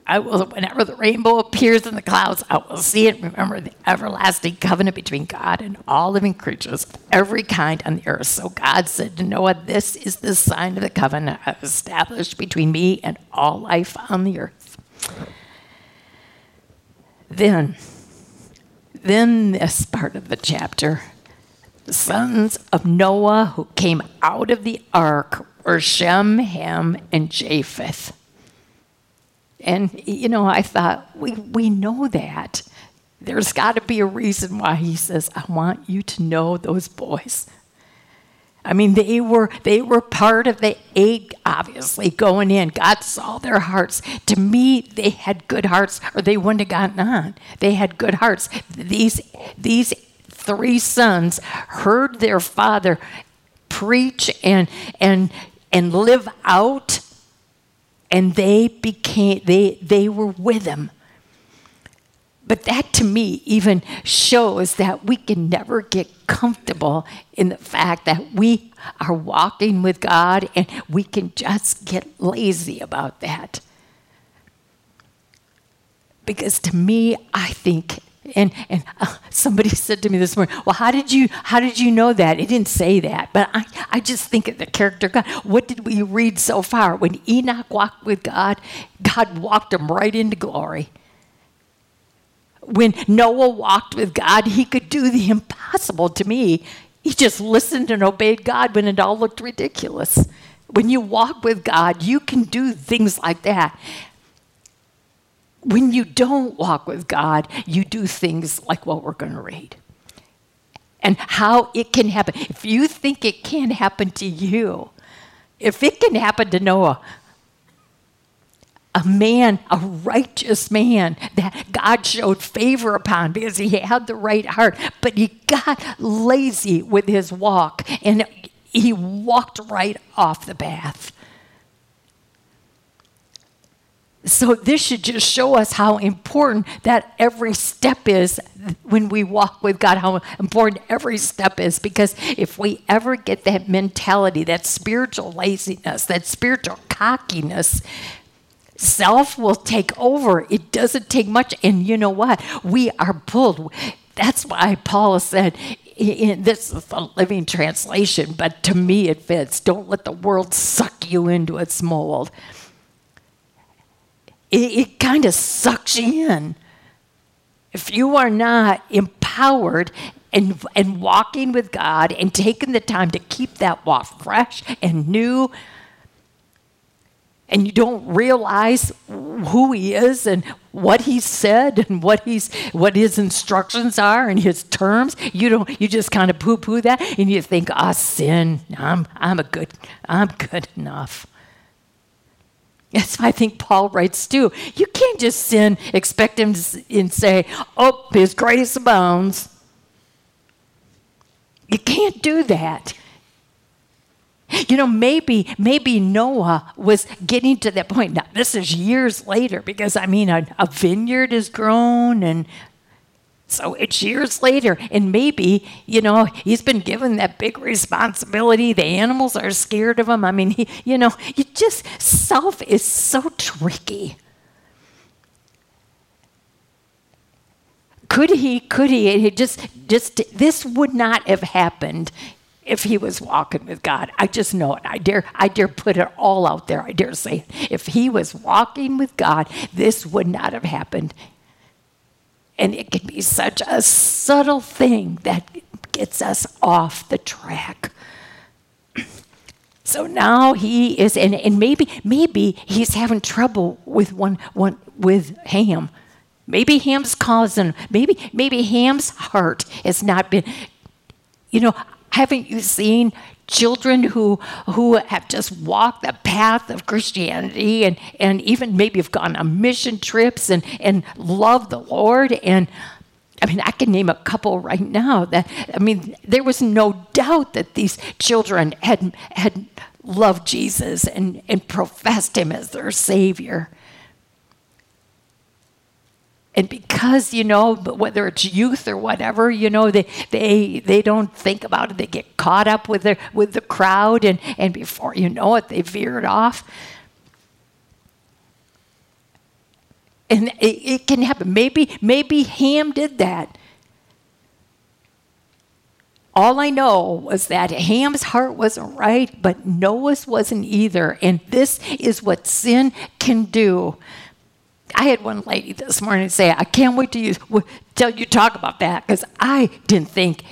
I will, whenever the rainbow appears in the clouds, I will see it. Remember the everlasting covenant between God and all living creatures every kind on the earth. So God said to Noah, This is the sign of the covenant I've established between me and all life on the earth. Then then this part of the chapter sons of Noah who came out of the ark were Shem, Ham, and Japheth. And, you know, I thought, we, we know that. There's got to be a reason why he says, I want you to know those boys. I mean, they were they were part of the eight, obviously going in. God saw their hearts. To me, they had good hearts, or they wouldn't have gotten on. They had good hearts. These these three sons heard their father preach and and and live out, and they became they they were with him. But that to me even shows that we can never get comfortable in the fact that we are walking with God and we can just get lazy about that. Because to me, I think and and uh, somebody said to me this morning, "Well, how did you how did you know that?" It didn't say that, but I I just think of the character God. What did we read so far? When Enoch walked with God, God walked him right into glory when Noah walked with God, he could do the impossible to me. He just listened and obeyed God when it all looked ridiculous. When you walk with God, you can do things like that. When you don't walk with God, you do things like what we're going to read. And how it can happen. If you think it can't happen to you, if it can happen to Noah, a man, a righteous man that God showed favor upon because he had the right heart, but he got lazy with his walk and he walked right off the path. So, this should just show us how important that every step is when we walk with God, how important every step is. Because if we ever get that mentality, that spiritual laziness, that spiritual cockiness, self will take over. It doesn't take much. And you know what? We are pulled. That's why Paul said, in, this is a living translation, but to me it fits. Don't let the world suck you into its mold. It, it kind of sucks you in. If you are not empowered and, and walking with God and taking the time to keep that walk fresh and new, and you don't realize who he is and what he said and what he's what his instructions are and his terms you don't you just kind of poo-poo that and you think ah oh, sin i'm i'm a good i'm good enough Yes, I think Paul writes too. You can't just sin, expect him to and say, "Oh, His grace abounds." You can't do that. You know, maybe maybe Noah was getting to that point. Now, this is years later because I mean, a, a vineyard is grown and so it's years later, and maybe, you know, he's been given that big responsibility. The animals are scared of him. I mean, he, you know, you just, self is so tricky. Could he, could he, it just, just, this would not have happened if he was walking with God. I just know it. I dare, I dare put it all out there. I dare say it. If he was walking with God, this would not have happened. And it can be such a subtle thing that gets us off the track. So now he is, and, and maybe maybe he's having trouble with one one with Ham. Maybe Ham's causing. Maybe maybe Ham's heart has not been. You know, haven't you seen children who who have just walked the path of Christianity and, and even maybe have gone on mission trips and, and love the Lord and I mean, I can name a couple right now that I mean, there was no doubt that these children had had loved Jesus and, and professed him as their savior. And because, you know, whether it's youth or whatever, you know, they, they, they don't think about it. They get caught up with, their, with the crowd, and, and before you know it, they veered off. And it, it can happen. Maybe, maybe Ham did that. All I know was that Ham's heart wasn't right, but Noah's wasn't either. And this is what sin can do I had one lady this morning say, I can't wait till you, till you talk about that because I didn't think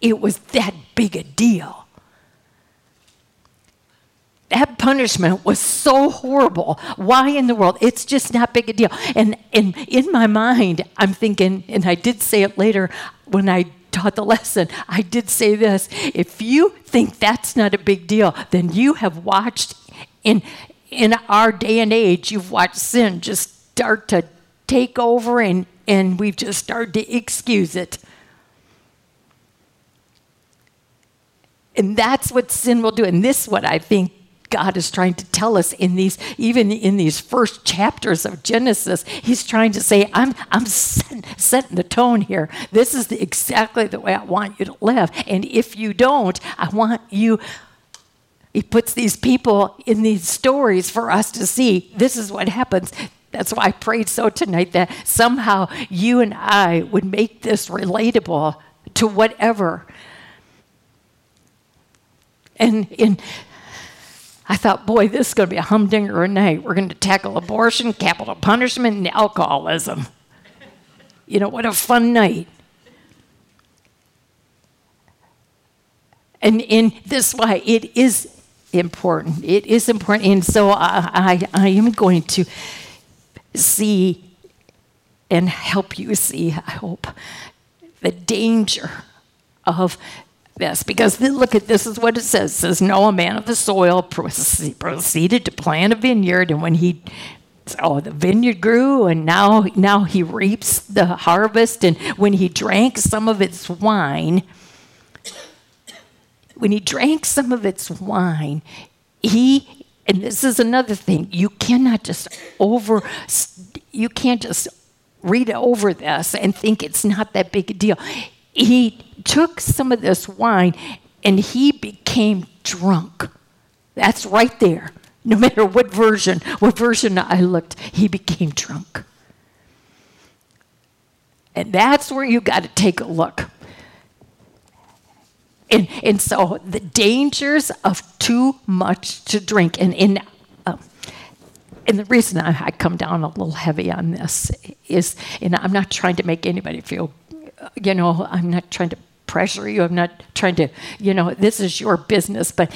it was that big a deal. That punishment was so horrible. Why in the world? It's just not big a deal. And, and in my mind, I'm thinking, and I did say it later when I taught the lesson, I did say this if you think that's not a big deal, then you have watched in, in our day and age, you've watched sin just start to take over and, and we've just started to excuse it. And that's what sin will do. And this is what I think God is trying to tell us in these, even in these first chapters of Genesis. He's trying to say, I'm, I'm setting, setting the tone here. This is the, exactly the way I want you to live. And if you don't, I want you. He puts these people in these stories for us to see this is what happens. That's why I prayed so tonight that somehow you and I would make this relatable to whatever. And in I thought, boy, this is going to be a humdinger a night. We're going to tackle abortion, capital punishment, and alcoholism. You know, what a fun night. And in this way, it is important. It is important. And so I, I, I am going to see and help you see, I hope, the danger of this because look at this is what it says. It says Noah, man of the soil, proceeded to plant a vineyard, and when he oh the vineyard grew, and now now he reaps the harvest, and when he drank some of its wine, when he drank some of its wine, he and this is another thing you cannot just over you can't just read over this and think it's not that big a deal he took some of this wine and he became drunk. That's right there. No matter what version, what version I looked, he became drunk. And that's where you got to take a look. And, and so the dangers of too much to drink, and, and, uh, and the reason I, I come down a little heavy on this is, and I'm not trying to make anybody feel you know, I'm not trying to pressure you. I'm not trying to, you know, this is your business. But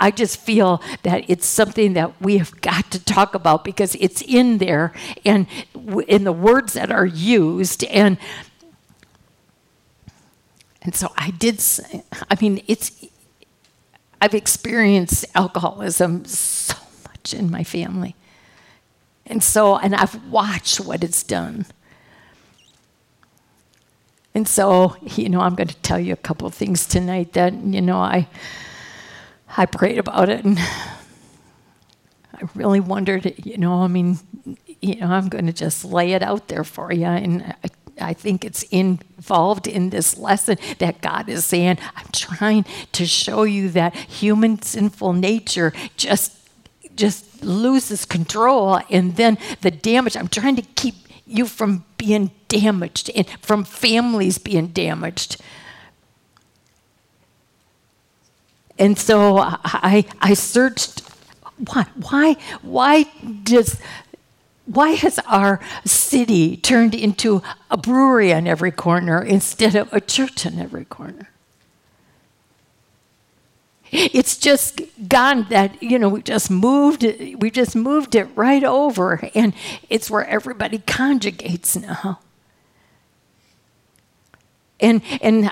I just feel that it's something that we have got to talk about because it's in there and in the words that are used. And and so I did I mean, it's, I've experienced alcoholism so much in my family. And so, and I've watched what it's done. And so, you know, I'm going to tell you a couple of things tonight that, you know, I I prayed about it and I really wondered, you know, I mean, you know, I'm going to just lay it out there for you and I, I think it's involved in this lesson that God is saying, I'm trying to show you that human sinful nature just just loses control and then the damage I'm trying to keep you from being damaged and from families being damaged. And so I, I searched why, why, why does, why has our city turned into a brewery on every corner instead of a church on every corner? It's just gone that, you know, we just moved we just moved it right over and it's where everybody conjugates now. And and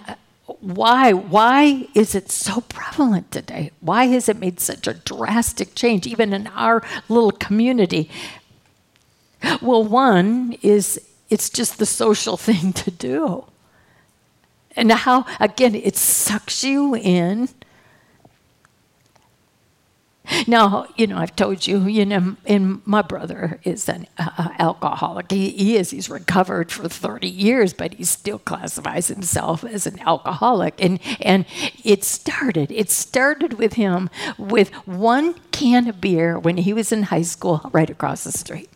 why why is it so prevalent today? Why has it made such a drastic change even in our little community? Well, one is it's just the social thing to do. And how again it sucks you in now, you know, I've told you, you know, and my brother is an uh, alcoholic. He, he is, he's recovered for 30 years, but he still classifies himself as an alcoholic. And, and it started, it started with him with one can of beer when he was in high school right across the street.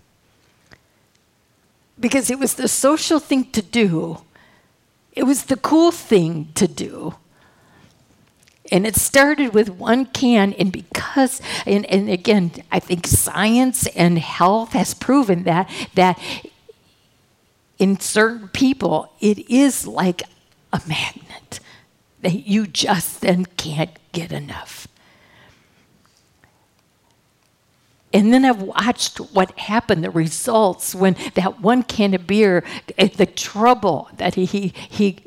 Because it was the social thing to do, it was the cool thing to do. And it started with one can, and because, and, and again, I think science and health has proven that that in certain people, it is like a magnet that you just then can't get enough. And then I've watched what happened, the results when that one can of beer, eh, the trouble that he, he, he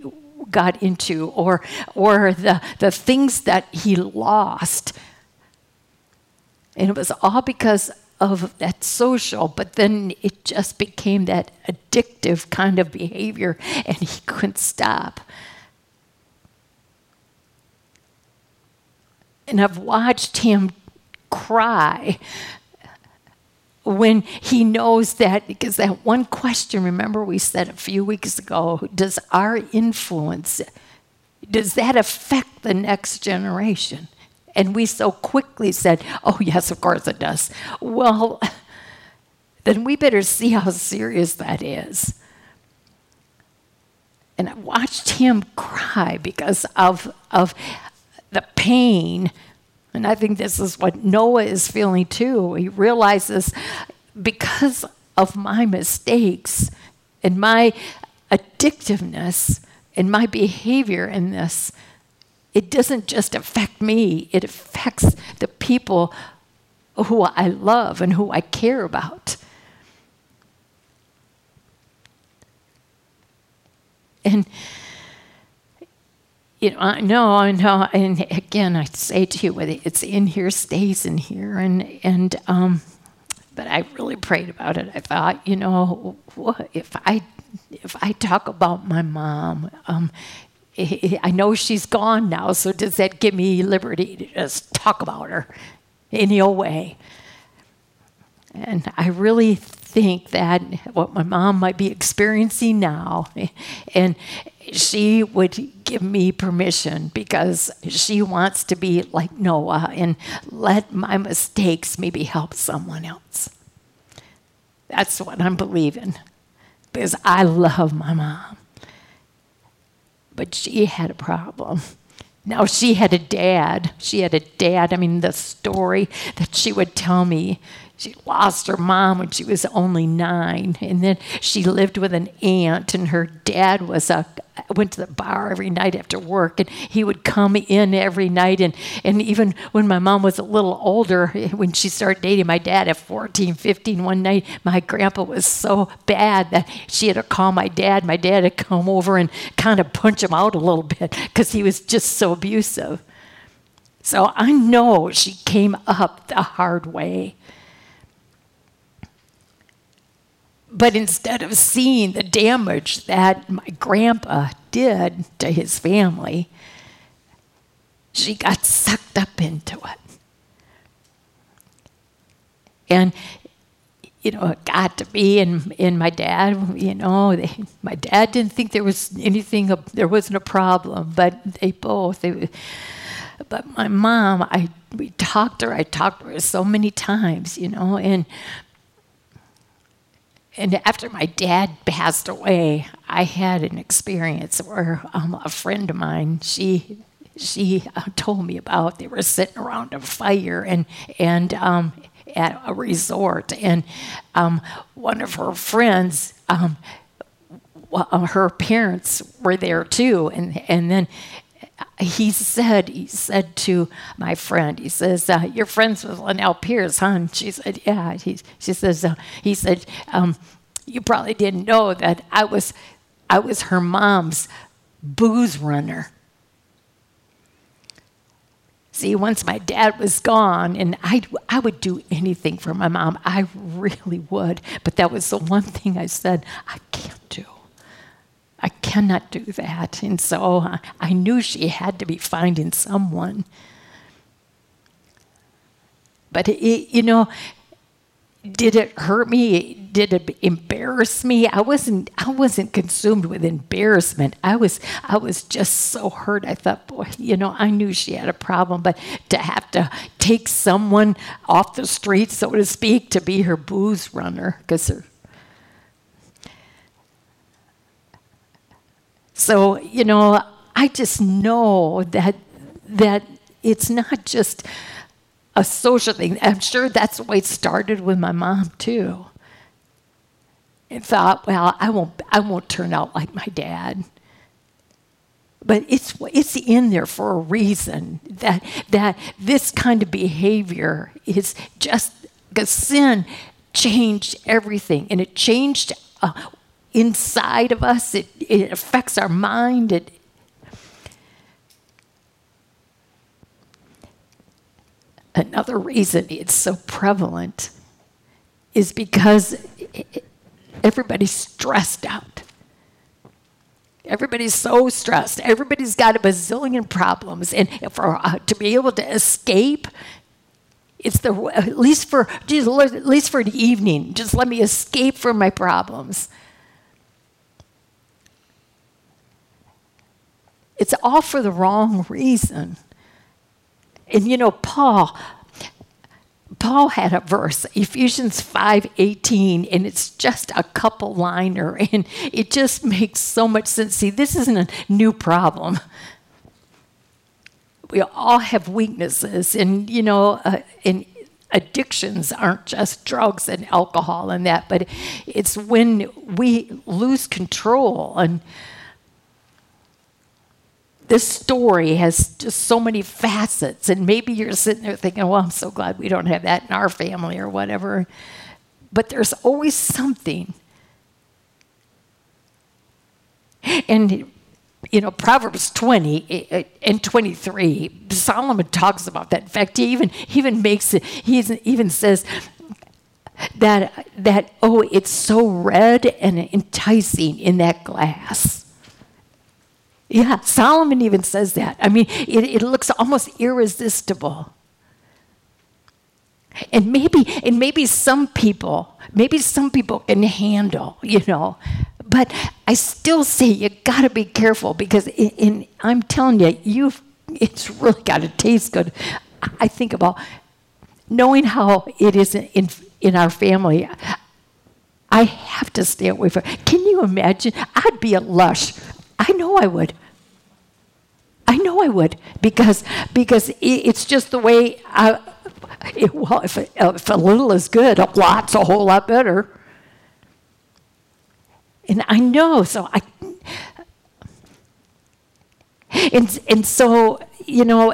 got into, or, or the, the things that he lost. And it was all because of that social, but then it just became that addictive kind of behavior, and he couldn't stop. And I've watched him cry when he knows that, because that one question, remember we said a few weeks ago, does our influence, does that affect the next generation? And we so quickly said, oh, yes, of course it does. Well, then we better see how serious that is. And I watched him cry because of, of the pain and I think this is what Noah is feeling too. He realizes because of my mistakes and my addictiveness and my behavior in this, it doesn't just affect me, it affects the people who I love and who I care about. And you know, I know, I know, and again, I say to you, whether it's in here, stays in here, and and um, but I really prayed about it. I thought, you know, if I if I talk about my mom, um, I know she's gone now, so does that give me liberty to just talk about her any old way? And I really think that what my mom might be experiencing now, and she would give me permission because she wants to be like Noah and let my mistakes maybe help someone else. That's what I'm believing because I love my mom. But she had a problem. Now, she had a dad. She had a dad. I mean, the story that she would tell me she lost her mom when she was only nine, and then she lived with an aunt, and her dad was a went to the bar every night after work, and he would come in every night, and and even when my mom was a little older, when she started dating my dad at 14, 15, one night my grandpa was so bad that she had to call my dad. My dad had come over and kind of punch him out a little bit because he was just so abusive. So I know she came up the hard way. But instead of seeing the damage that my grandpa did to his family, she got sucked up into it. And, you know, it got to be, and, and my dad, you know, they, my dad didn't think there was anything, there wasn't a problem, but they both, they, but my mom, I, we talked to her, I talked to her so many times, you know, and and after my dad passed away, I had an experience where um, a friend of mine, she she uh, told me about. They were sitting around a fire and and um, at a resort, and um, one of her friends. Um, well, her parents were there too, and and then he said, he said to my friend, he says, uh, "You're friends with Lynnelle Pierce, huh?" And she said, "Yeah." He, she says, uh, he said, um, "You probably didn't know that I was, I was her mom's booze runner." See, once my dad was gone, and I, I would do anything for my mom, I really would. But that was the one thing I said, I can't do. I cannot do that. And so uh, I knew she had to be finding someone. But, it, you know, did it hurt me? Did it embarrass me? I wasn't. I wasn't consumed with embarrassment. I was. I was just so hurt. I thought, boy, you know, I knew she had a problem, but to have to take someone off the street, so to speak, to be her booze runner, because her So, you know, I just know that that it's not just a social thing. I'm sure that's the way it started with my mom too. And thought, well, I won't, I won't turn out like my dad. But it's it's in there for a reason that that this kind of behavior is just because sin changed everything, and it changed uh, inside of us. It it affects our mind. It Another reason it's so prevalent is because everybody's stressed out. Everybody's so stressed. Everybody's got a bazillion problems, and for uh, to be able to escape, it's the at least for geez, at least for the evening. Just let me escape from my problems. It's all for the wrong reason. And you know, Paul, Paul had a verse, Ephesians 5:18, and it's just a couple liner, and it just makes so much sense. See, this isn't a new problem. We all have weaknesses, and you know, uh, and addictions aren't just drugs and alcohol and that, but it's when we lose control and this story has just so many facets. And maybe you're sitting there thinking, well, I'm so glad we don't have that in our family or whatever. But there's always something. And, you know, Proverbs 20 eh, eh, and 23, Solomon talks about that. In fact, he even, he even makes it, he even says, that that oh it's so red and enticing in that glass yeah, Solomon even says that. I mean, it, it looks almost irresistible. And maybe, and maybe some people, maybe some people can handle, you know, but I still say you got to be careful because in, in, I'm telling you, you it's really got to taste good. I think about knowing how it is in in our family. I have to stay away from. Can you imagine? I'd be a lush. I know I would. I know I would because because it's just the way I. It, well, if, if a little is good, a lot's a whole lot better. And I know, so I. And and so you know,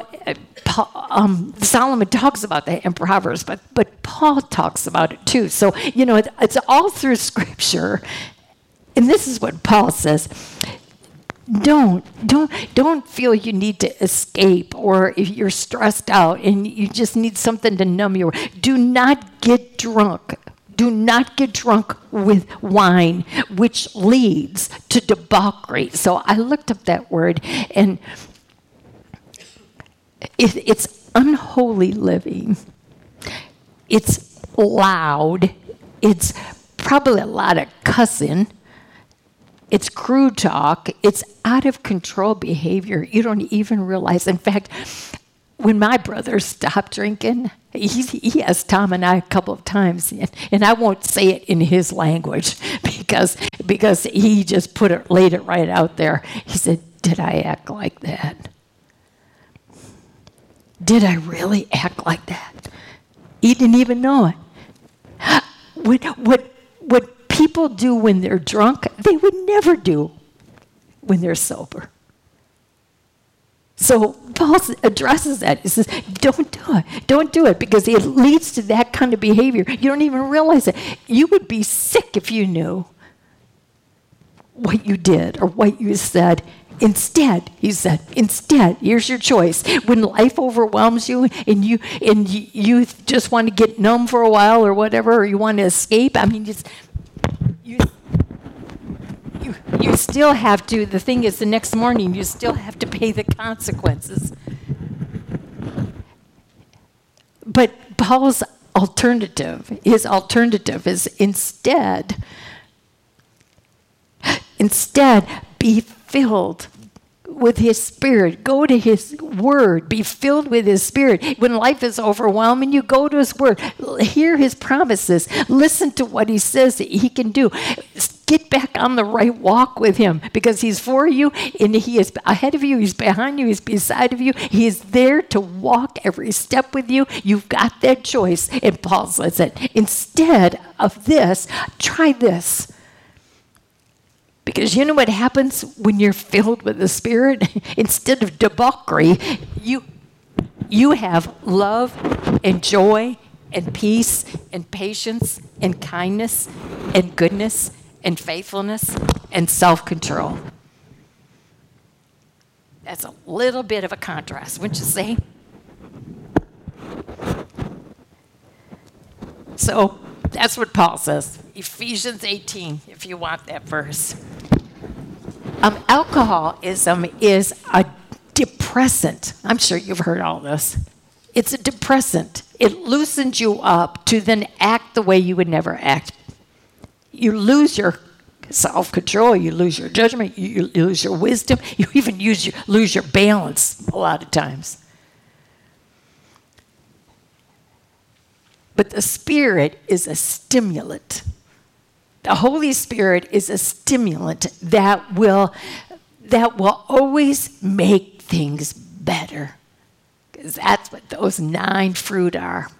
um, Solomon talks about that in Proverbs, but but Paul talks about it too. So you know, it, it's all through Scripture, and this is what Paul says don't don't don't feel you need to escape or if you're stressed out and you just need something to numb you do not get drunk. Do not get drunk with wine which leads to debauchery. So i looked up that word and it, it's unholy living. It's loud. It's probably a lot of cussing it's crude talk. It's out of control behavior. You don't even realize. In fact, when my brother stopped drinking, he, he asked Tom and I a couple of times, and, and I won't say it in his language because because he just put it laid it right out there. He said, "Did I act like that? Did I really act like that?" He didn't even know it. What what what people do when they're drunk, they would never do when they're sober. So Paul addresses that. He says, don't do it. Don't do it because it leads to that kind of behavior. You don't even realize it. You would be sick if you knew what you did or what you said. Instead, he said, instead, here's your choice. When life overwhelms you and you and you just want to get numb for a while or whatever, or you want to escape, I mean, just you, you, you still have to, the thing is, the next morning, you still have to pay the consequences. But Paul's alternative, his alternative is instead, instead, be filled with his spirit. Go to his word. Be filled with his spirit. When life is overwhelming you, go to his word. Hear his promises. Listen to what he says that he can do. get back on the right walk with Him because He's for you and He is ahead of you, He's behind you, He's beside of you. He is there to walk every step with you. You've got that choice. And Paul says that instead of this, try this. Because you know what happens when you're filled with the Spirit? Instead of debauchery, you, you have love and joy and peace and patience and kindness and goodness and faithfulness and self control. That's a little bit of a contrast, wouldn't you say? So that's what Paul says. Ephesians 18, if you want that verse. Um, alcoholism is a depressant. I'm sure you've heard all this. It's a depressant. It loosens you up to then act the way you would never act. You lose your self control, you lose your judgment, you, lose your wisdom, you even use your, lose your balance a lot of times. But the Spirit is a stimulant. The Holy Spirit is a stimulant that will, that will always make things better because that's what those nine fruit are.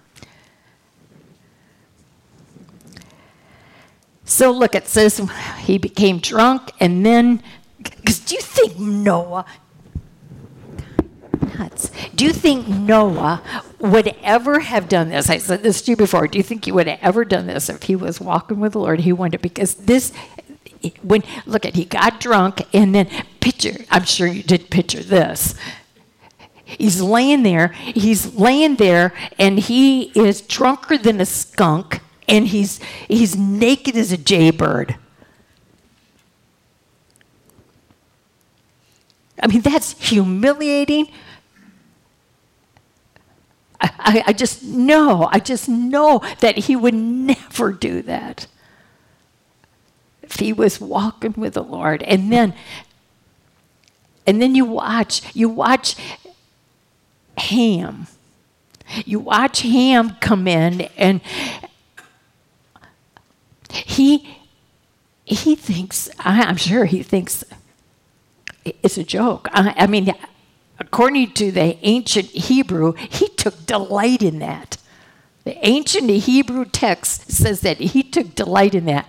So look, it says he became drunk, and then, because do you think Noah, do you think Noah would ever have done this? I said this to you before. Do you think he would have ever done this if he was walking with the Lord? He wanted, because this, when, look at, he got drunk, and then picture, I'm sure you did picture this He's laying there. He's laying there, and he is drunker than a skunk, and he's he's naked as a jaybird. I mean, that's humiliating. I, I, I just know, I just know that he would never do that if he was walking with the Lord. And then, and then you watch, you watch Ham. You watch Ham come in and he he thinks I'm sure he thinks it's a joke. I, I mean, according to the ancient Hebrew, he took delight in that. The ancient Hebrew text says that he took delight in that.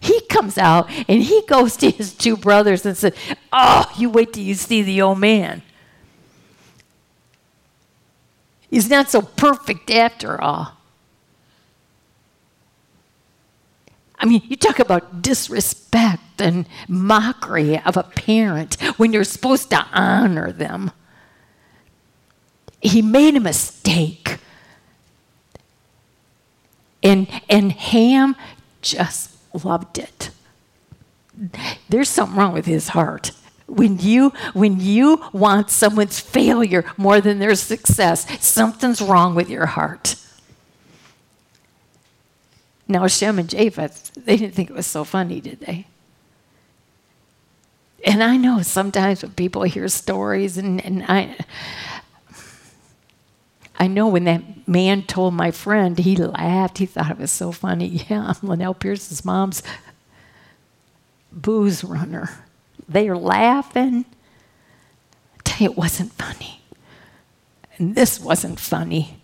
He comes out and he goes to his two brothers and says, Oh, you wait till you see the old man. He's not so perfect after all. I mean, you talk about disrespect and mockery of a parent when you're supposed to honor them. He made a mistake. And, and Ham just loved it. There's something wrong with his heart. When you, when you want someone's failure more than their success, something's wrong with your heart. Now, Shem and Japheth, they didn't think it was so funny, did they? And I know sometimes when people hear stories, and, and I, I know when that man told my friend, he laughed. He thought it was so funny. Yeah, I'm Lynnelle Pierce's mom's booze runner they're laughing. I tell you, it wasn't funny. And this wasn't funny.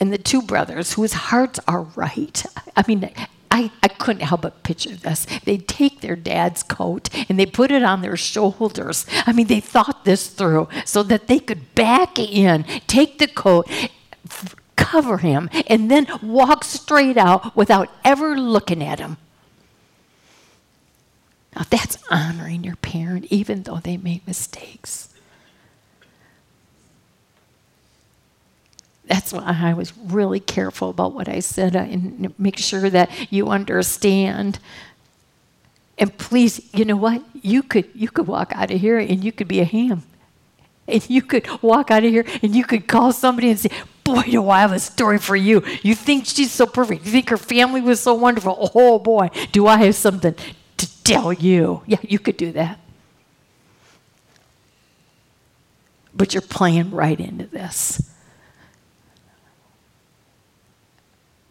And the two brothers, whose hearts are right, I mean, I, I couldn't help but picture this. They'd take their dad's coat and they put it on their shoulders. I mean, they thought this through so that they could back in, take the coat, cover him, and then walk straight out without ever looking at him. Now, that's honoring your parent, even though they made mistakes. That's why I was really careful about what I said and make sure that you understand. And please, you know what? You could you could walk out of here and you could be a ham. And you could walk out of here and you could call somebody and say, Boy, do I have a story for you. You think she's so perfect. You think her family was so wonderful. Oh boy, do I have something to tell you. Yeah, you could do that. But you're playing right into this.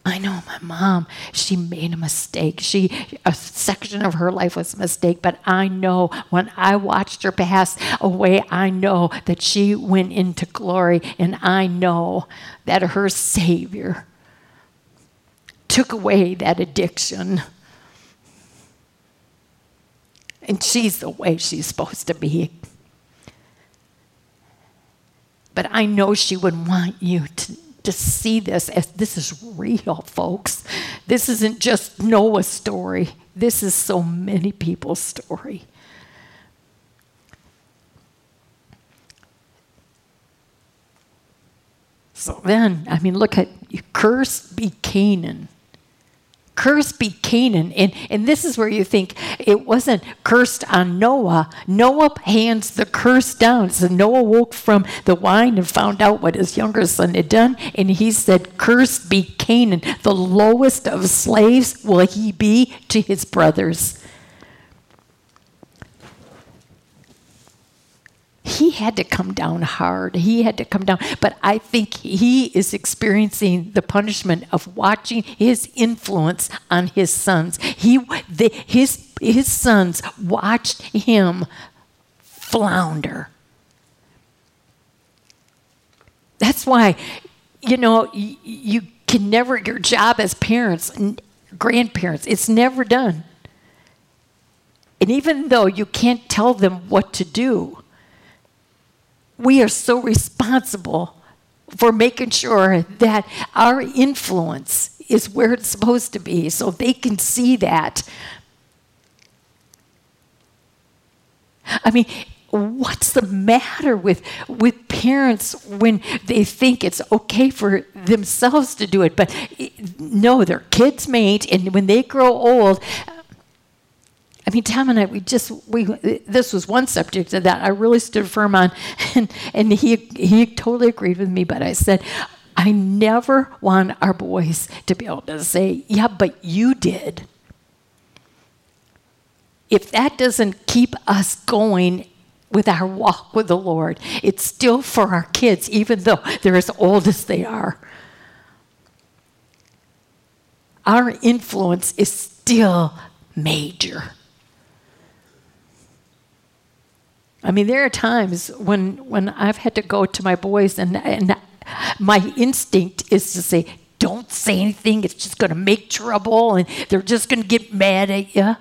I know my mom, she made a mistake. She a section of her life was a mistake, but I know when I watched her pass away, I know that she went into glory and I know that her savior took away that addiction. And she's the way she's supposed to be. But I know she would want you to to see this as this is real, folks. This isn't just Noah's story, this is so many people's story. So then, I mean, look at you. cursed be Canaan. Cursed be Canaan. And, and this is where you think it wasn't cursed on Noah. Noah hands the curse down. So Noah woke from the wine and found out what his younger son had done. And he said, Cursed be Canaan. The lowest of slaves will he be to his brothers. He had to come down hard. He had to come down. But I think he is experiencing the punishment of watching his influence on his sons. He, the, his, his sons watched him flounder. That's why, you know, you, you can never, your job as parents, grandparents, it's never done. And even though you can't tell them what to do, we are so responsible for making sure that our influence is where it's supposed to be so they can see that. I mean, what's the matter with with parents when they think it's okay for themselves to do it but eh, no their kids mate and when they grow old I mean, Tom and I, we just we this was one subject that I really stood firm on, and and he he totally agreed with me. But I said, I never want our boys to be able to say, "Yeah, but you did." If that doesn't keep us going with our walk with the Lord, it's still for our kids, even though they're as old as they are. Our influence is still major. I mean, there are times when when I've had to go to my boys, and and my instinct is to say, "Don't say anything. It's just going to make trouble, and they're just going to get mad at you."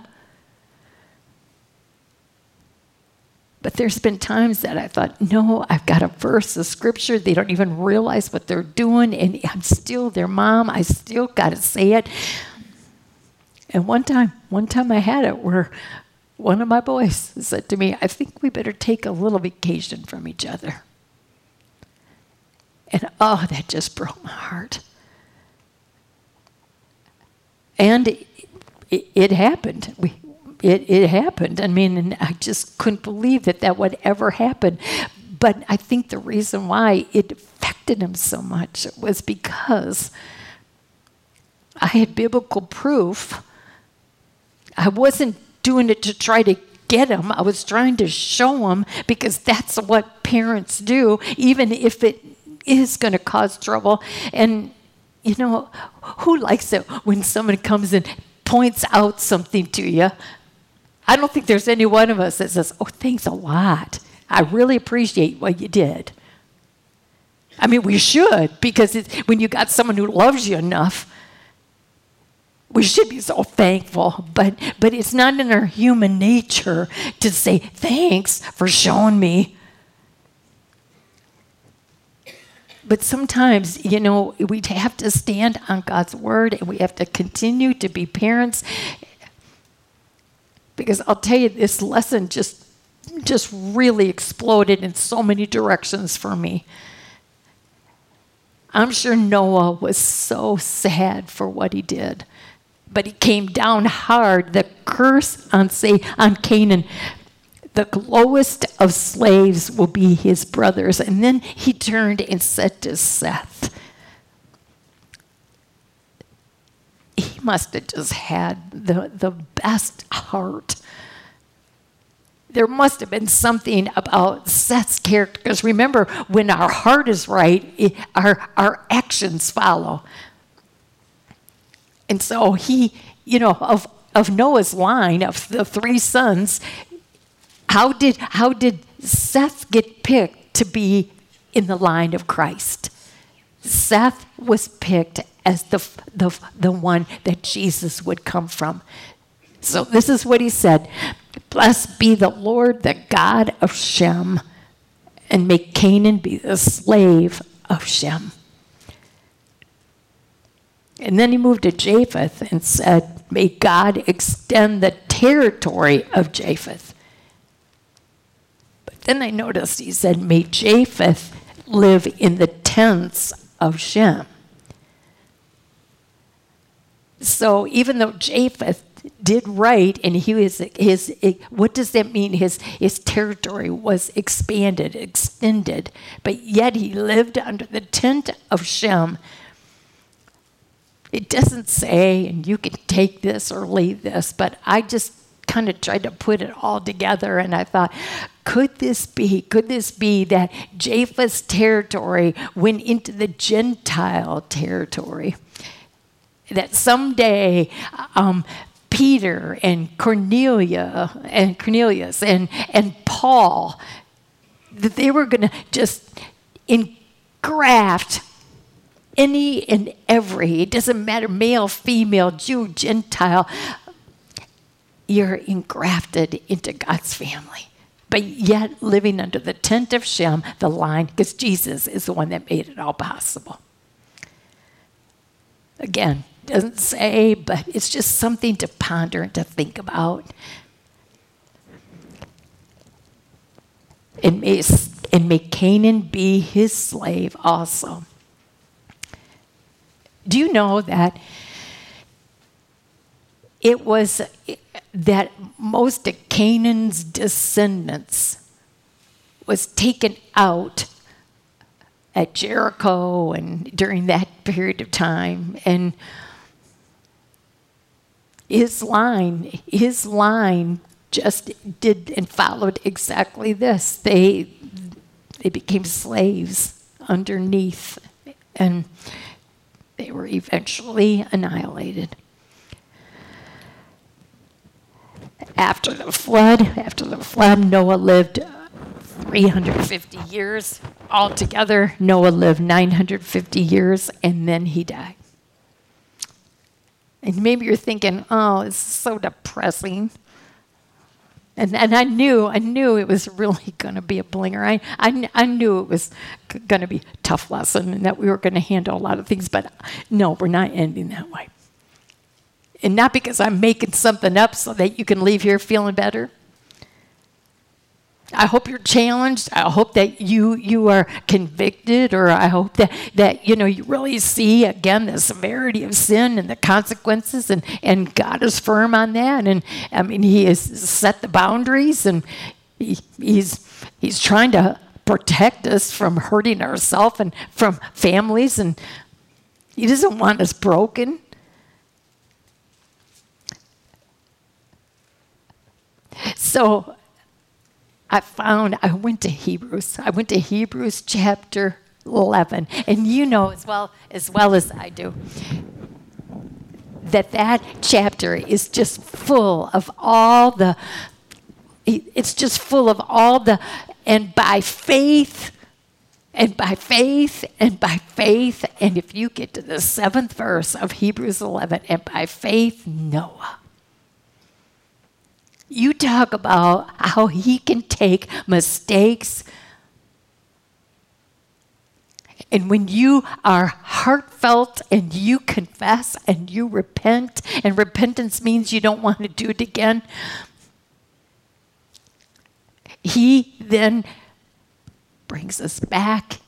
But there's been times that I thought, no, I've got a verse of scripture. They don't even realize what they're doing, and I'm still their mom. I still got to say it. And one time, one time I had it where one of my boys said to me, I think we better take a little vacation from each other. And oh, that just broke my heart. And it, it, happened. We, it, it happened. I mean, and I just couldn't believe that that would ever happen. But I think the reason why it affected him so much was because I had biblical proof. I wasn't doing it to try to get them. I was trying to show them because that's what parents do, even if it is going to cause trouble. And, you know, who likes it when someone comes and points out something to you? I don't think there's any one of us that says, Oh, thanks a lot. I really appreciate what you did. I mean, we should, because when you got someone who loves you enough, we should be so thankful, but but it's not in our human nature to say thanks for showing me. But sometimes, you know, we have to stand on God's word and we have to continue to be parents. Because I'll tell you, this lesson just just really exploded in so many directions for me. I'm sure Noah was so sad for what he did but he came down hard. The curse on say on Canaan, the lowest of slaves will be his brothers. And then he turned and said to Seth, he must have just had the, the best heart. There must have been something about Seth's character. Because remember, when our heart is right, it, our, our actions follow. And so he, you know, of, of Noah's line, of the three sons, how did, how did Seth get picked to be in the line of Christ? Seth was picked as the, the, the one that Jesus would come from. So this is what he said Blessed be the Lord, the God of Shem, and make Canaan be the slave of Shem. And then he moved to Japheth and said, May God extend the territory of Japheth. But then I noticed he said, May Japheth live in the tents of Shem. So even though Japheth did right and he was his what does that mean his his territory was expanded extended but yet he lived under the tent of Shem it doesn't say and you can take this or leave this but I just kind of tried to put it all together and I thought could this be could this be that Japheth's territory went into the Gentile territory? That someday um, Peter and Cornelia and Cornelius and, and Paul, that they were going to just engraft any and every, it doesn't matter, male, female, Jew, Gentile, you're engrafted into God's family. But yet living under the tent of Shem, the line, because Jesus is the one that made it all possible. Again, doesn't say, but it's just something to ponder and to think about. And may, and may Canaan be his slave also. Do you know that it was that most of Canaan's descendants was taken out at Jericho and during that period of time and his line, his line just did and followed exactly this. They they became slaves underneath and they were eventually annihilated. After the flood, after the flood, Noah lived uh, 350 years altogether. Noah lived 950 years and then he died. And maybe you're thinking, oh, it's so depressing. And, and I knew, I knew it was really going to be a blinger. I, I, I knew it was going to be a tough lesson and that we were going to handle a lot of things, but uh, no, we're not ending that way. And not because I'm making something up so that you can leave here feeling better. I hope you're challenged. I hope that you you are convicted, or I hope that that you know you really see again the severity of sin and the consequences, and and God is firm on that. And I mean, He has set the boundaries, and he, He's He's trying to protect us from hurting ourselves and from families, and He doesn't want us broken. So I found, I went to Hebrews. I went to Hebrews chapter 11. And you know as well, as well as I do that that chapter is just full of all the, it's just full of all the, and by faith, and by faith, and by faith, and if you get to the seventh verse of Hebrews 11, and by faith, Noah you talk about how he can take mistakes. And when you are heartfelt and you confess and you repent, and repentance means you don't want to do it again, he then brings us back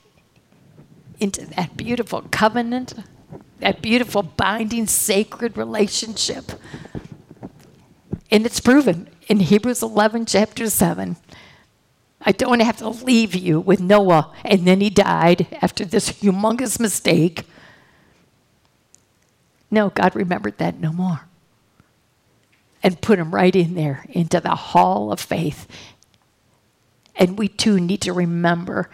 into that beautiful covenant, that beautiful binding, sacred relationship. And it's proven in Hebrews 11, chapter 7. I don't have to leave you with Noah, and then he died after this humongous mistake. No, God remembered that no more and put him right in there into the hall of faith. And we too need to remember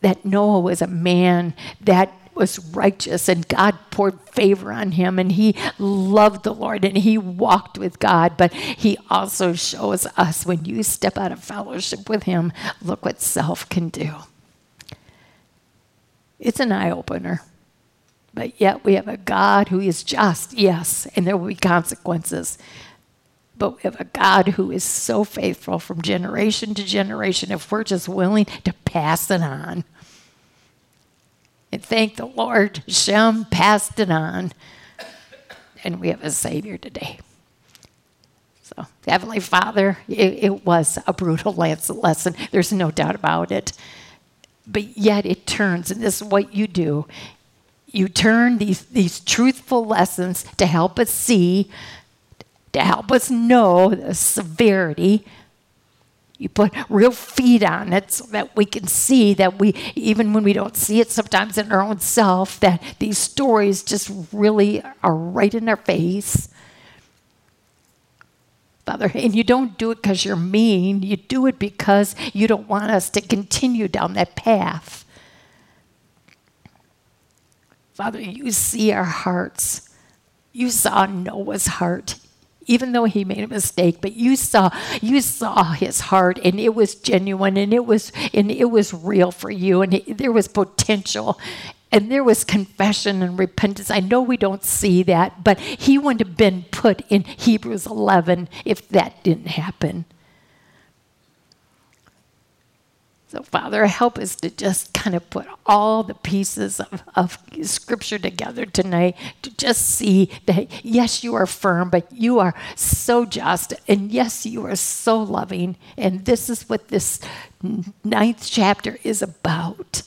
that Noah was a man that was righteous and God poured favor on him and he loved the Lord and he walked with God. But he also shows us when you step out of fellowship with him, look what self can do. It's an eye opener. But yet we have a God who is just, yes, and there will be consequences. But we have a God who is so faithful from generation to generation if we're just willing to pass it on. And thank the Lord, Shem passed it on. And we have a Savior today. So, Heavenly Father, it, it was a brutal lesson. There's no doubt about it. But yet it turns, and this is what you do. You turn these, these truthful lessons to help us see, to help us know the severity you put real feet on it so that we can see that we, even when we don't see it sometimes in our own self, that these stories just really are right in our face. Father, and you don't do it because you're mean, you do it because you don't want us to continue down that path. Father, you see our hearts. You saw Noah's heart even though he made a mistake, but you saw you saw his heart and it was genuine and it was and it was real for you and it, there was potential and there was confession and repentance. I know we don't see that, but he wouldn't have been put in Hebrews 11 if that didn't happen. So, Father, help us to just kind of put all the pieces of, of Scripture together tonight to just see that, yes, you are firm, but you are so just. And yes, you are so loving. And this is what this ninth chapter is about.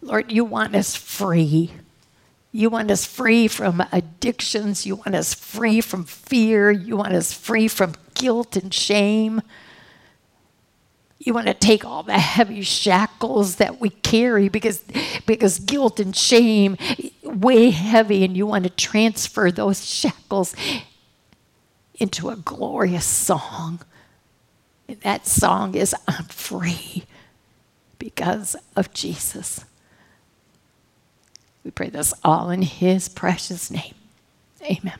Lord, you want us free. You want us free from addictions. You want us free from fear. You want us free from guilt and shame. You want to take all the heavy shackles that we carry because, because guilt and shame weigh heavy, and you want to transfer those shackles into a glorious song. And that song is I'm free because of Jesus. We pray this all in his precious name. Amen.